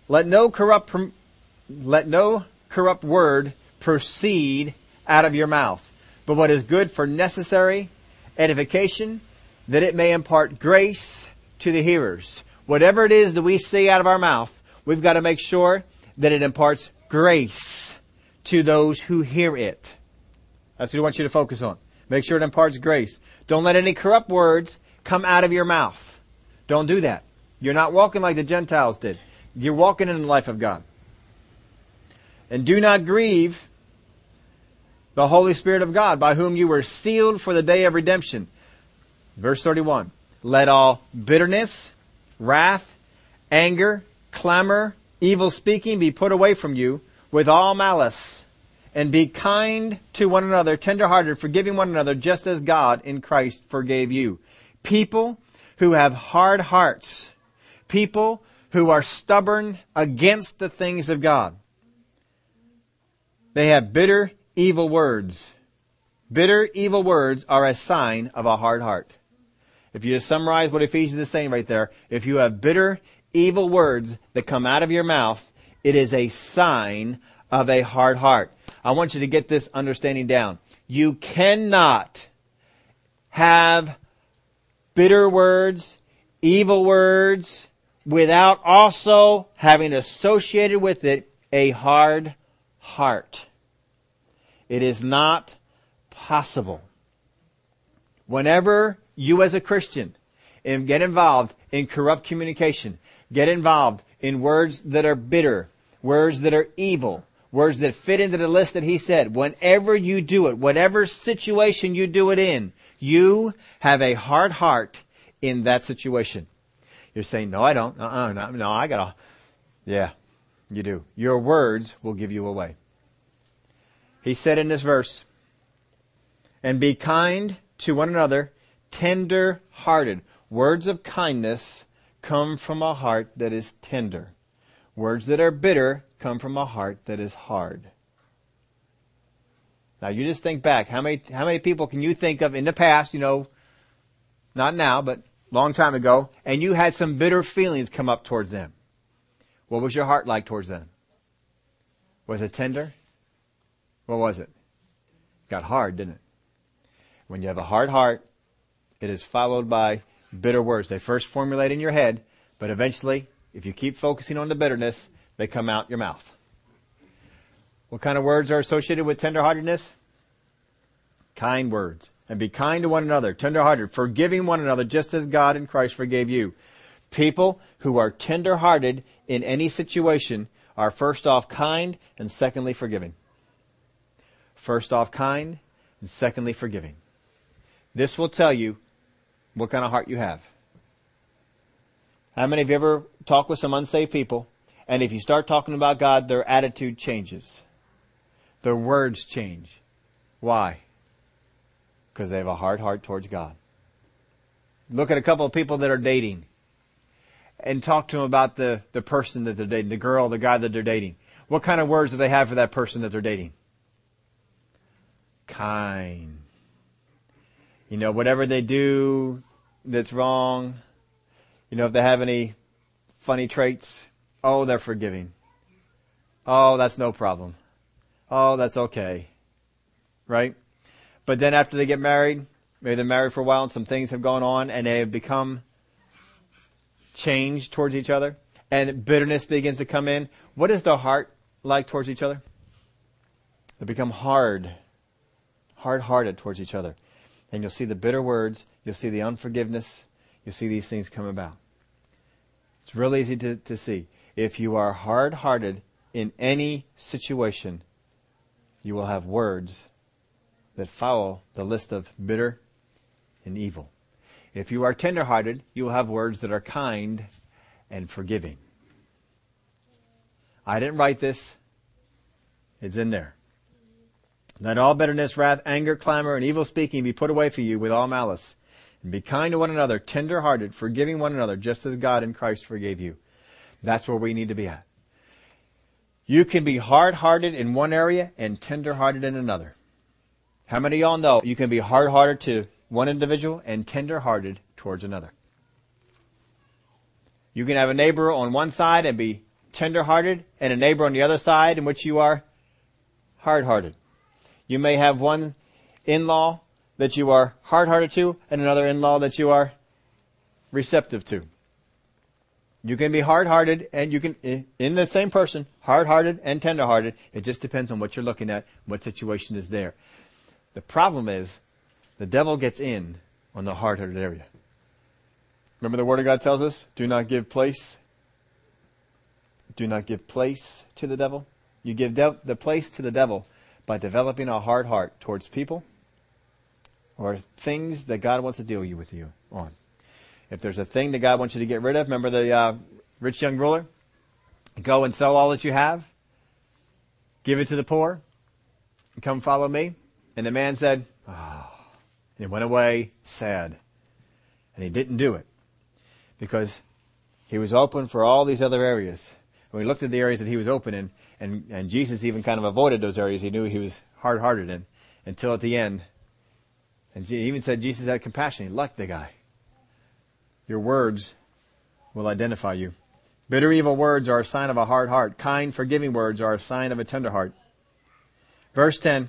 Let no corrupt, let no corrupt word proceed out of your mouth, but what is good for necessary edification, that it may impart grace to the hearers. Whatever it is that we say out of our mouth, we've got to make sure that it imparts grace to those who hear it. That's what we want you to focus on. Make sure it imparts grace. Don't let any corrupt words come out of your mouth. Don't do that. You're not walking like the Gentiles did. You're walking in the life of God. And do not grieve the Holy Spirit of God, by whom you were sealed for the day of redemption. Verse 31. Let all bitterness, wrath, anger, clamor, evil speaking be put away from you with all malice. And be kind to one another, tenderhearted, forgiving one another, just as God in Christ forgave you. People who have hard hearts. People who are stubborn against the things of God. They have bitter, evil words. Bitter, evil words are a sign of a hard heart. If you just summarize what Ephesians is saying right there, if you have bitter, evil words that come out of your mouth, it is a sign of a hard heart. I want you to get this understanding down. You cannot have bitter words, evil words, without also having associated with it a hard heart. It is not possible. Whenever you as a Christian get involved in corrupt communication, get involved in words that are bitter, words that are evil, words that fit into the list that he said, whenever you do it, whatever situation you do it in, you have a hard heart in that situation. You're saying, no, I don't. Uh-uh, no, no, I gotta. Yeah, you do. Your words will give you away. He said in this verse, and be kind to one another, tender hearted. Words of kindness come from a heart that is tender. Words that are bitter come from a heart that is hard. Now you just think back. How many, how many people can you think of in the past, you know, not now, but long time ago, and you had some bitter feelings come up towards them? What was your heart like towards them? Was it tender? What was it? Got hard, didn't it? When you have a hard heart, it is followed by bitter words. They first formulate in your head, but eventually, if you keep focusing on the bitterness, they come out your mouth. What kind of words are associated with tenderheartedness? Kind words. And be kind to one another, tenderhearted, forgiving one another just as God in Christ forgave you. People who are tenderhearted in any situation are first off kind and secondly forgiving. First off, kind, and secondly, forgiving. This will tell you what kind of heart you have. How many of you ever talk with some unsaved people, and if you start talking about God, their attitude changes? Their words change. Why? Because they have a hard heart towards God. Look at a couple of people that are dating and talk to them about the, the person that they're dating, the girl, the guy that they're dating. What kind of words do they have for that person that they're dating? kind. You know, whatever they do that's wrong, you know, if they have any funny traits, oh, they're forgiving. Oh, that's no problem. Oh, that's okay. Right? But then after they get married, maybe they're married for a while and some things have gone on and they have become changed towards each other and bitterness begins to come in. What is the heart like towards each other? They become hard hard hearted towards each other. And you'll see the bitter words, you'll see the unforgiveness, you'll see these things come about. It's real easy to, to see. If you are hard hearted in any situation, you will have words that follow the list of bitter and evil. If you are tender hearted, you will have words that are kind and forgiving. I didn't write this. It's in there. Let all bitterness, wrath, anger, clamor, and evil speaking be put away from you with all malice. And be kind to one another, tender hearted, forgiving one another, just as God in Christ forgave you. That's where we need to be at. You can be hard hearted in one area and tender hearted in another. How many of y'all know you can be hard hearted to one individual and tender hearted towards another? You can have a neighbor on one side and be tender hearted, and a neighbor on the other side in which you are hard hearted. You may have one in-law that you are hard-hearted to and another in-law that you are receptive to. You can be hard-hearted and you can, in the same person, hard-hearted and tender-hearted. It just depends on what you're looking at, what situation is there. The problem is, the devil gets in on the hard-hearted area. Remember the Word of God tells us, do not give place, do not give place to the devil. You give de- the place to the devil by developing a hard heart towards people or things that God wants to deal with you on. If there's a thing that God wants you to get rid of, remember the uh, rich young ruler? Go and sell all that you have, give it to the poor, and come follow me. And the man said, oh. And he went away sad. And he didn't do it because he was open for all these other areas. When we looked at the areas that he was open in, and, and Jesus even kind of avoided those areas he knew he was hard hearted in until at the end. And he even said Jesus had compassion. He liked the guy. Your words will identify you. Bitter, evil words are a sign of a hard heart. Kind, forgiving words are a sign of a tender heart. Verse 10.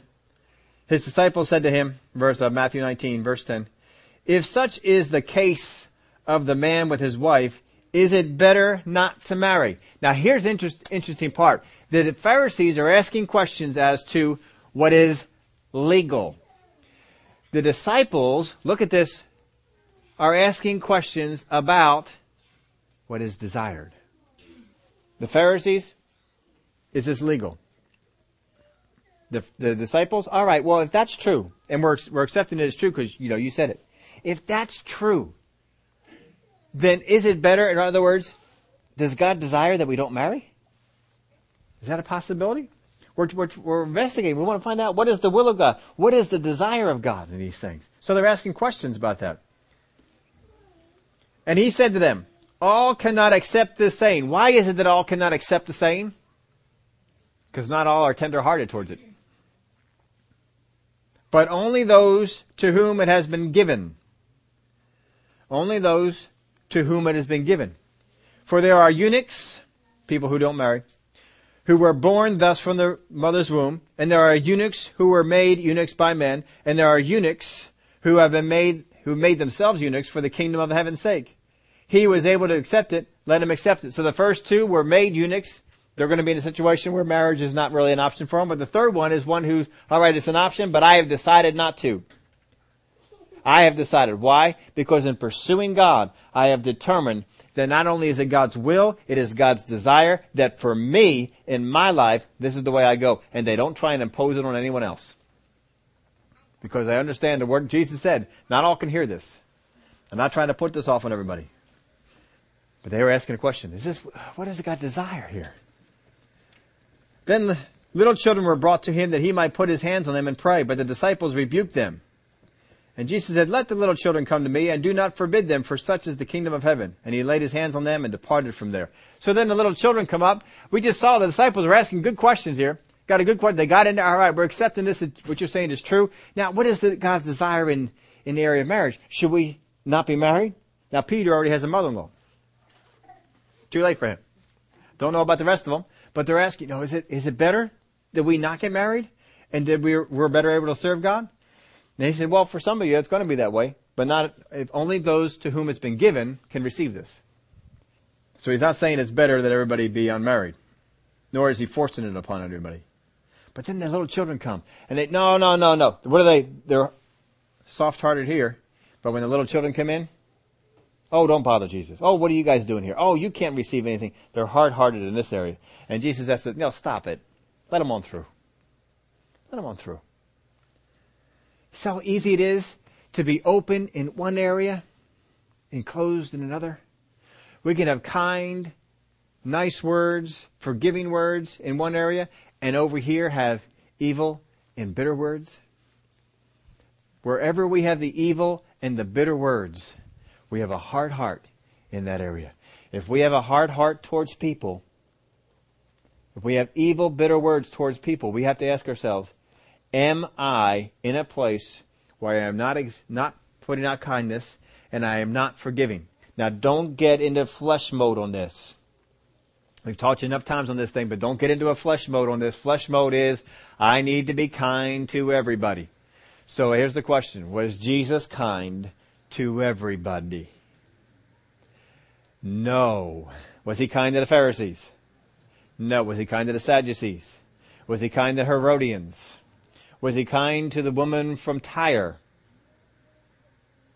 His disciples said to him, verse of Matthew 19, verse 10, If such is the case of the man with his wife, is it better not to marry? Now here's interest, interesting part. The Pharisees are asking questions as to what is legal. The disciples, look at this, are asking questions about what is desired. The Pharisees, is this legal? The, the disciples, all right, well, if that's true, and we're, we're accepting it as true because, you know, you said it. If that's true, then is it better, in other words, does God desire that we don't marry? Is that a possibility? We're, we're, we're, investigating. We want to find out what is the will of God? What is the desire of God in these things? So they're asking questions about that. And he said to them, all cannot accept this saying. Why is it that all cannot accept the saying? Because not all are tender-hearted towards it. But only those to whom it has been given. Only those to whom it has been given. For there are eunuchs, people who don't marry, who were born thus from their mother's womb, and there are eunuchs who were made eunuchs by men, and there are eunuchs who have been made, who made themselves eunuchs for the kingdom of heaven's sake he was able to accept it, let him accept it. So the first two were made eunuchs. They're going to be in a situation where marriage is not really an option for them. But the third one is one who's, alright, it's an option, but I have decided not to. I have decided. Why? Because in pursuing God, I have determined that not only is it God's will, it is God's desire that for me, in my life, this is the way I go. And they don't try and impose it on anyone else. Because I understand the word Jesus said, not all can hear this. I'm not trying to put this off on everybody. But they were asking a question. Is this, what does God desire here? Then the little children were brought to him that he might put his hands on them and pray, but the disciples rebuked them. And Jesus said, let the little children come to me and do not forbid them, for such is the kingdom of heaven. And he laid his hands on them and departed from there. So then the little children come up. We just saw the disciples were asking good questions here. Got a good question. They got in there. All right, we're accepting this. What you're saying is true. Now, what is the, God's desire in, in the area of marriage? Should we not be married? Now, Peter already has a mother-in-law. Too late for him. Don't know about the rest of them, but they're asking, you know, is it, is it better that we not get married and that we're, we're better able to serve God? And he said, well, for some of you, it's going to be that way, but not, if only those to whom it's been given can receive this. So he's not saying it's better that everybody be unmarried, nor is he forcing it upon everybody. But then the little children come and they, no, no, no, no. What are they? They're soft hearted here, but when the little children come in, Oh, don't bother Jesus. Oh, what are you guys doing here? Oh, you can't receive anything. They're hard-hearted in this area. And Jesus said, no, stop it. Let them on through. Let them on through. See how easy it is to be open in one area and closed in another? We can have kind, nice words, forgiving words in one area, and over here have evil and bitter words. Wherever we have the evil and the bitter words, we have a hard heart in that area. If we have a hard heart towards people, if we have evil, bitter words towards people, we have to ask ourselves, am I in a place where I am not, ex- not putting out kindness and I am not forgiving? Now don't get into flesh mode on this. We've taught you enough times on this thing, but don't get into a flesh mode on this. Flesh mode is, I need to be kind to everybody. So here's the question. Was Jesus kind to everybody? No. Was he kind to the Pharisees? No. Was he kind to the Sadducees? Was he kind to Herodians? Was he kind to the woman from Tyre?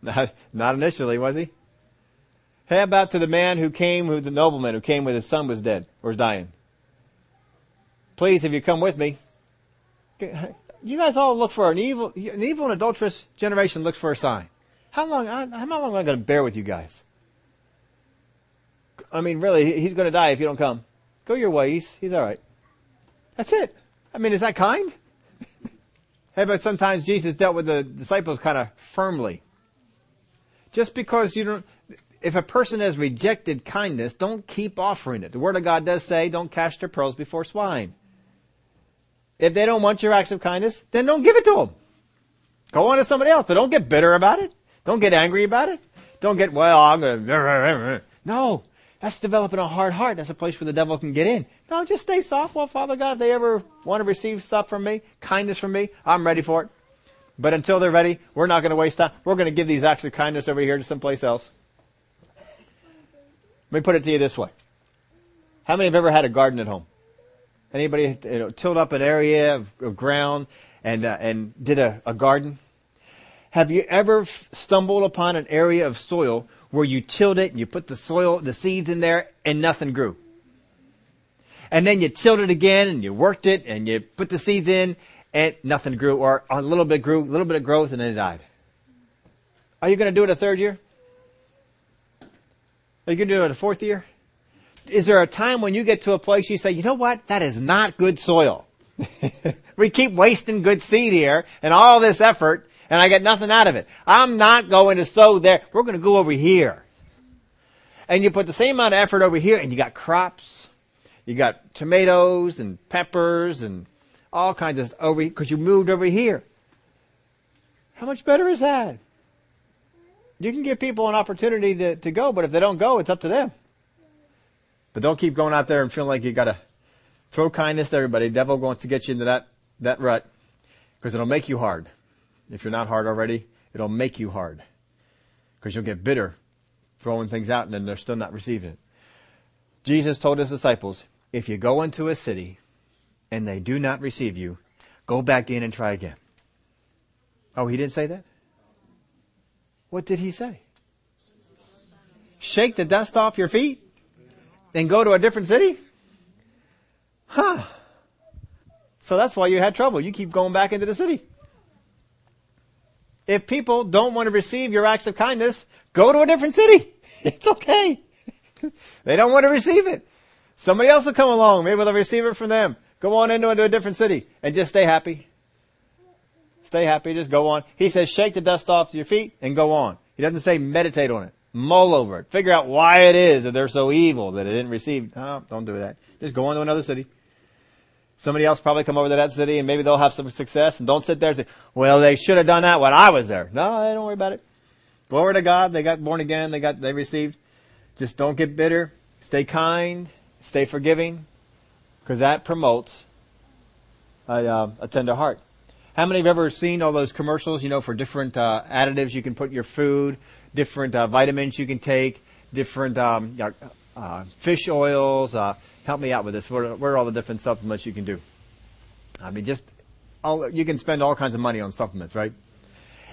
Not, not initially, was he? How about to the man who came, who the nobleman who came with his son was dead or was dying? Please, if you come with me, you guys all look for an evil, an evil and adulterous generation looks for a sign. How long, how long am I going to bear with you guys? I mean, really, he's going to die if you don't come. Go your ways. He's all right. That's it. I mean, is that kind? hey, but sometimes Jesus dealt with the disciples kind of firmly. Just because you don't, if a person has rejected kindness, don't keep offering it. The Word of God does say, don't cast your pearls before swine. If they don't want your acts of kindness, then don't give it to them. Go on to somebody else, but don't get bitter about it. Don't get angry about it. Don't get, well, I'm gonna, no. That's developing a hard heart. That's a place where the devil can get in. No, just stay soft. Well, Father God, if they ever want to receive stuff from me, kindness from me, I'm ready for it. But until they're ready, we're not going to waste time. We're going to give these acts of kindness over here to someplace else. Let me put it to you this way. How many have ever had a garden at home? Anybody you know, tilled up an area of, of ground and uh, and did a, a garden? Have you ever f- stumbled upon an area of soil where you tilled it and you put the soil, the seeds in there and nothing grew? And then you tilled it again and you worked it and you put the seeds in and nothing grew or a little bit grew, a little bit of growth and then it died. Are you going to do it a third year? Are you going to do it in a fourth year? is there a time when you get to a place you say, you know what? That is not good soil. we keep wasting good seed here and all this effort and I get nothing out of it. I'm not going to sow there. We're going to go over here. And you put the same amount of effort over here and you got crops. You got tomatoes and peppers and all kinds of over because you moved over here. How much better is that? You can give people an opportunity to, to go, but if they don't go, it's up to them. But don't keep going out there and feeling like you gotta throw kindness to everybody. Devil wants to get you into that, that rut because it'll make you hard. If you're not hard already, it'll make you hard because you'll get bitter throwing things out and then they're still not receiving it. Jesus told his disciples, if you go into a city and they do not receive you, go back in and try again. Oh, he didn't say that? What did he say? Shake the dust off your feet? and go to a different city? Huh. So that's why you had trouble. You keep going back into the city. If people don't want to receive your acts of kindness, go to a different city. It's okay. they don't want to receive it. Somebody else will come along. Maybe they'll receive it from them. Go on into a different city and just stay happy. Stay happy. Just go on. He says, shake the dust off your feet and go on. He doesn't say meditate on it. Mull over it. Figure out why it is that they're so evil that it didn't receive. Don't do that. Just go on to another city. Somebody else probably come over to that city and maybe they'll have some success and don't sit there and say, well, they should have done that when I was there. No, they don't worry about it. Glory to God. They got born again. They got, they received. Just don't get bitter. Stay kind. Stay forgiving. Cause that promotes a, uh, a tender heart. How many have ever seen all those commercials, you know, for different uh, additives you can put in your food, different uh, vitamins you can take, different um, uh, fish oils. Uh, help me out with this. What are, what are all the different supplements you can do? I mean, just all, you can spend all kinds of money on supplements, right?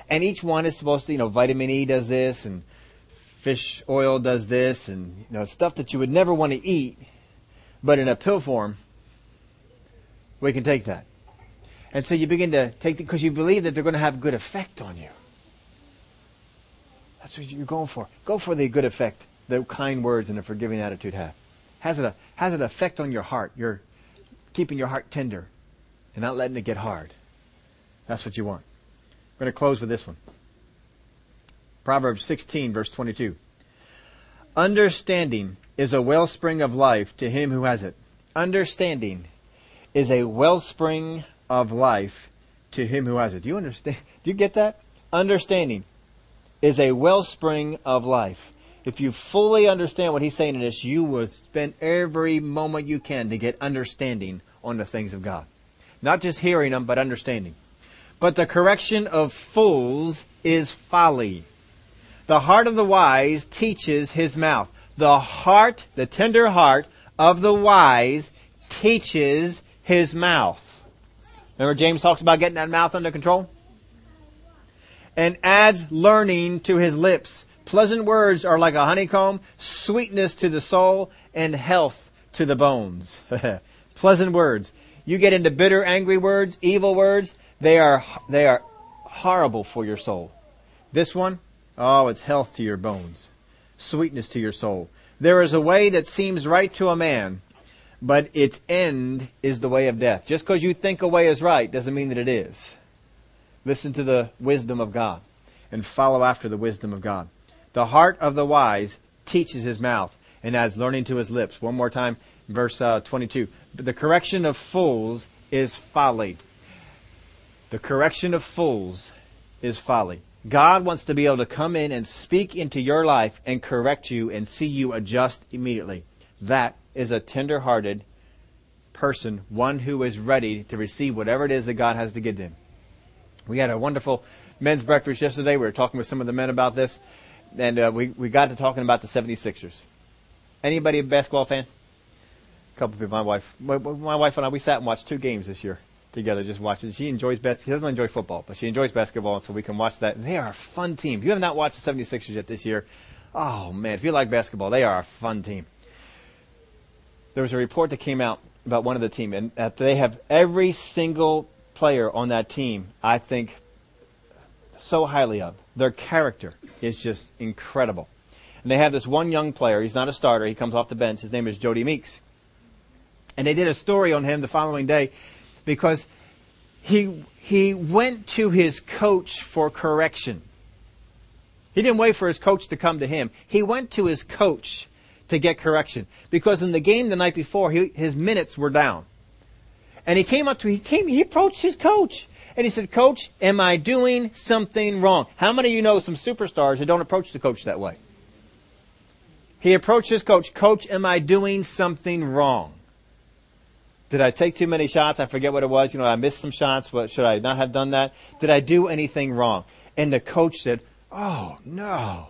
And each one is supposed to, you know, vitamin E does this, and fish oil does this, and you know, stuff that you would never want to eat, but in a pill form, we can take that. And so you begin to take because you believe that they're going to have good effect on you. That's what you're going for. Go for the good effect the kind words and a forgiving attitude have. Has it a has an effect on your heart? You're keeping your heart tender and not letting it get hard. That's what you want. We're going to close with this one. Proverbs 16 verse 22. Understanding is a wellspring of life to him who has it. Understanding is a wellspring of life to him who has it. Do you understand? Do you get that? Understanding is a wellspring of life. If you fully understand what he's saying in this, you will spend every moment you can to get understanding on the things of God. Not just hearing them, but understanding. but the correction of fools is folly. The heart of the wise teaches his mouth. The heart, the tender heart of the wise teaches his mouth. Remember James talks about getting that mouth under control? And adds learning to his lips. Pleasant words are like a honeycomb, sweetness to the soul, and health to the bones. Pleasant words. You get into bitter, angry words, evil words, they are, they are horrible for your soul. This one, oh, it's health to your bones, sweetness to your soul. There is a way that seems right to a man, but its end is the way of death. Just because you think a way is right doesn't mean that it is. Listen to the wisdom of God and follow after the wisdom of God. The heart of the wise teaches his mouth and adds learning to his lips. One more time, verse uh, 22. The correction of fools is folly. The correction of fools is folly. God wants to be able to come in and speak into your life and correct you and see you adjust immediately. That is a tender-hearted person, one who is ready to receive whatever it is that God has to give them. We had a wonderful men's breakfast yesterday. We were talking with some of the men about this, and uh, we we got to talking about the 76ers. Anybody a basketball fan? A couple people. My wife, my, my wife and I, we sat and watched two games this year together just watching. She enjoys bas- She doesn't enjoy football, but she enjoys basketball, and so we can watch that. And they are a fun team. If you have not watched the 76ers yet this year, oh man, if you like basketball, they are a fun team. There was a report that came out about one of the team, and that they have every single player on that team. I think so highly of their character is just incredible. And they have this one young player. He's not a starter. He comes off the bench. His name is Jodie Meeks. And they did a story on him the following day because he, he went to his coach for correction. He didn't wait for his coach to come to him. He went to his coach to get correction because in the game the night before, he, his minutes were down. And he came up to, he came, he approached his coach and he said, Coach, am I doing something wrong? How many of you know some superstars that don't approach the coach that way? He approached his coach, Coach, am I doing something wrong? Did I take too many shots? I forget what it was. You know, I missed some shots. What should I not have done that? Did I do anything wrong? And the coach said, Oh no.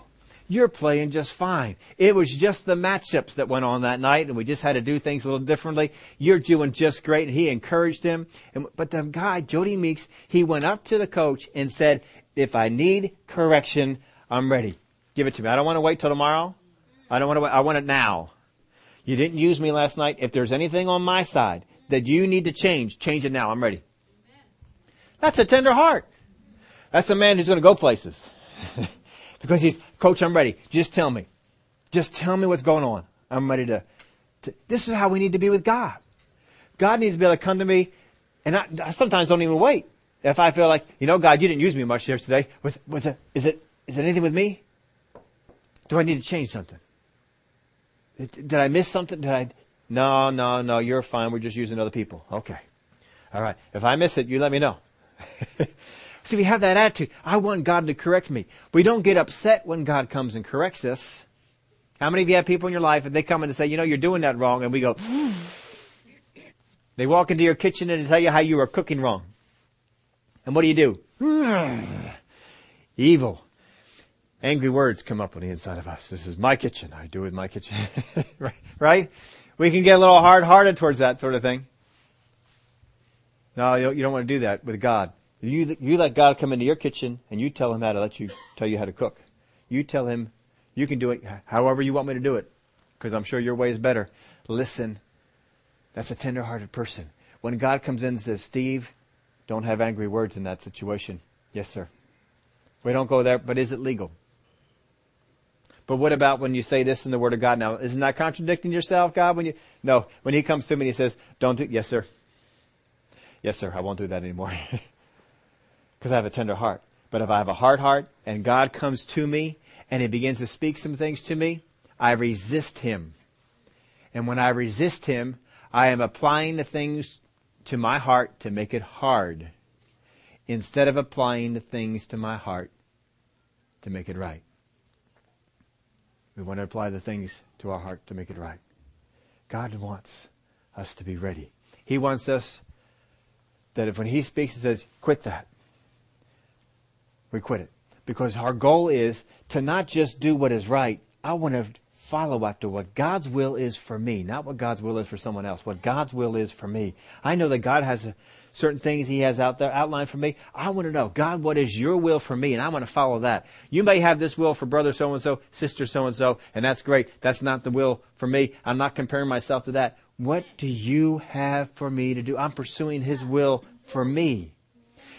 You're playing just fine. It was just the matchups that went on that night and we just had to do things a little differently. You're doing just great. And he encouraged him. And, but the guy, Jodie Meeks, he went up to the coach and said, if I need correction, I'm ready. Give it to me. I don't want to wait till tomorrow. I don't want to wait. I want it now. You didn't use me last night. If there's anything on my side that you need to change, change it now. I'm ready. That's a tender heart. That's a man who's going to go places. because he's, coach, I'm ready. Just tell me. Just tell me what's going on. I'm ready to, to this is how we need to be with God. God needs to be able to come to me and I, I sometimes don't even wait. If I feel like, you know, God, you didn't use me much yesterday. Was, was it, is it, is it anything with me? Do I need to change something? Did I miss something? Did I? No, no, no. You're fine. We're just using other people. Okay. All right. If I miss it, you let me know. See, we have that attitude. I want God to correct me. We don't get upset when God comes and corrects us. How many of you have people in your life and they come in and say, you know, you're doing that wrong, and we go, they walk into your kitchen and tell you how you are cooking wrong. And what do you do? Evil angry words come up on the inside of us. This is my kitchen. I do it in my kitchen. right? We can get a little hard-hearted towards that sort of thing. No, you don't want to do that with God. You, you let God come into your kitchen and you tell him how to let you, tell you how to cook. You tell him you can do it however you want me to do it because I'm sure your way is better. Listen. That's a tender-hearted person. When God comes in and says, Steve, don't have angry words in that situation. Yes, sir. We don't go there, but is it legal? But what about when you say this in the Word of God? Now, isn't that contradicting yourself, God? When you no, when He comes to me and He says, "Don't do," yes, sir. Yes, sir. I won't do that anymore because I have a tender heart. But if I have a hard heart and God comes to me and He begins to speak some things to me, I resist Him. And when I resist Him, I am applying the things to my heart to make it hard instead of applying the things to my heart to make it right. We want to apply the things to our heart to make it right. God wants us to be ready. He wants us that if when He speaks and says, quit that, We quit it. Because our goal is to not just do what is right. I want to follow after what God's will is for me, not what God's will is for someone else, what God's will is for me. I know that God has certain things He has out there outlined for me. I want to know, God, what is your will for me? And I want to follow that. You may have this will for brother so and so, sister so and so, and that's great. That's not the will for me. I'm not comparing myself to that. What do you have for me to do? I'm pursuing His will for me.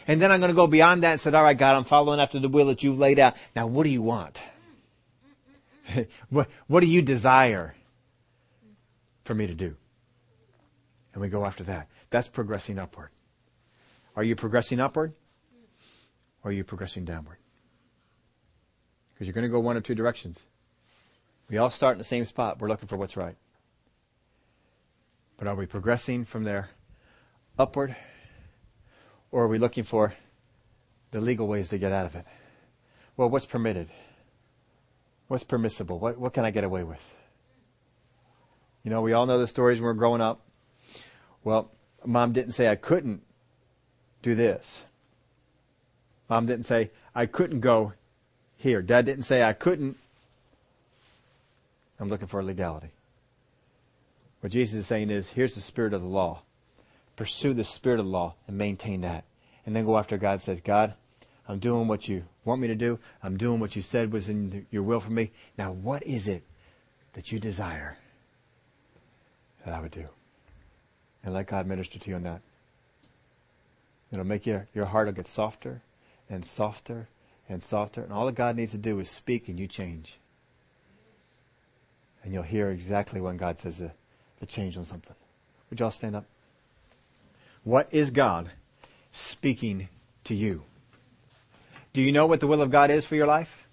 And then I'm going to go beyond that and say, all right, God, I'm following after the will that you've laid out. Now, what do you want? what, what do you desire for me to do? And we go after that. That's progressing upward. Are you progressing upward? Or are you progressing downward? Because you're going to go one or two directions. We all start in the same spot. We're looking for what's right. But are we progressing from there upward? Or are we looking for the legal ways to get out of it? Well, what's permitted? What's permissible? What, what can I get away with? You know, we all know the stories when we're growing up. Well, mom didn't say I couldn't do this. Mom didn't say I couldn't go here. Dad didn't say I couldn't. I'm looking for legality. What Jesus is saying is here's the spirit of the law. Pursue the spirit of the law and maintain that. And then go after God and says, God, I'm doing what you want me to do. I'm doing what you said was in your will for me. Now, what is it that you desire that I would do? And let God minister to you on that. It'll make your, your heart will get softer and softer and softer. And all that God needs to do is speak and you change. And you'll hear exactly when God says the, the change on something. Would y'all stand up? What is God speaking to you? Do you know what the will of God is for your life?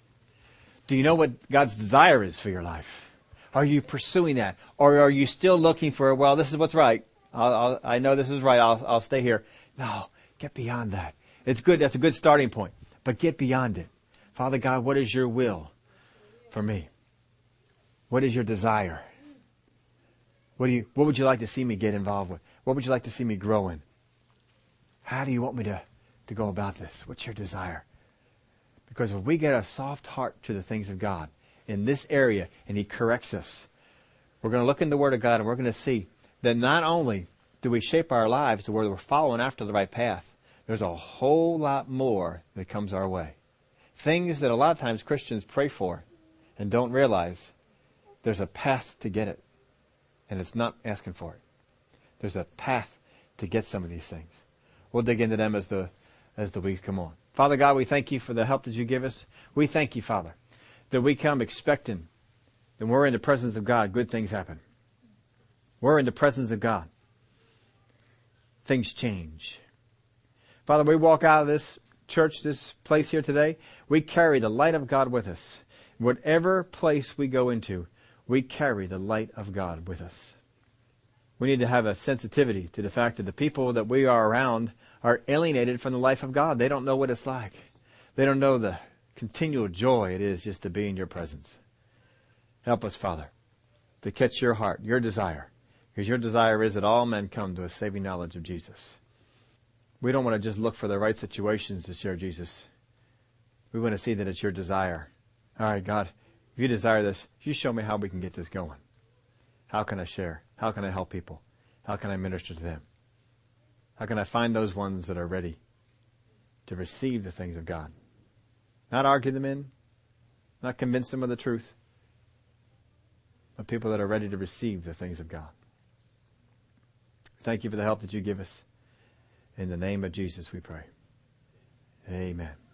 Do you know what God's desire is for your life? Are you pursuing that? Or are you still looking for, well, this is what's right. I'll, I'll, i know this is right. I'll, I'll stay here. No, get beyond that. It's good. That's a good starting point. But get beyond it. Father God, what is your will for me? What is your desire? What do you, what would you like to see me get involved with? What would you like to see me grow in? How do you want me to, to go about this? What's your desire? Because if we get a soft heart to the things of God in this area and He corrects us, we're going to look in the Word of God and we're going to see that not only do we shape our lives to where we're following after the right path, there's a whole lot more that comes our way. Things that a lot of times Christians pray for and don't realize there's a path to get it. And it's not asking for it. There's a path to get some of these things. We'll dig into them as the as the weeks come on. Father God, we thank you for the help that you give us. We thank you, Father, that we come expecting that we're in the presence of God, good things happen. We're in the presence of God. Things change. Father, we walk out of this church, this place here today, we carry the light of God with us. Whatever place we go into, we carry the light of God with us. We need to have a sensitivity to the fact that the people that we are around are alienated from the life of God. They don't know what it's like. They don't know the continual joy it is just to be in your presence. Help us, Father, to catch your heart, your desire. Because your desire is that all men come to a saving knowledge of Jesus. We don't want to just look for the right situations to share Jesus. We want to see that it's your desire. All right, God, if you desire this, you show me how we can get this going. How can I share? How can I help people? How can I minister to them? How can I find those ones that are ready to receive the things of God? Not argue them in, not convince them of the truth, but people that are ready to receive the things of God. Thank you for the help that you give us. In the name of Jesus we pray. Amen.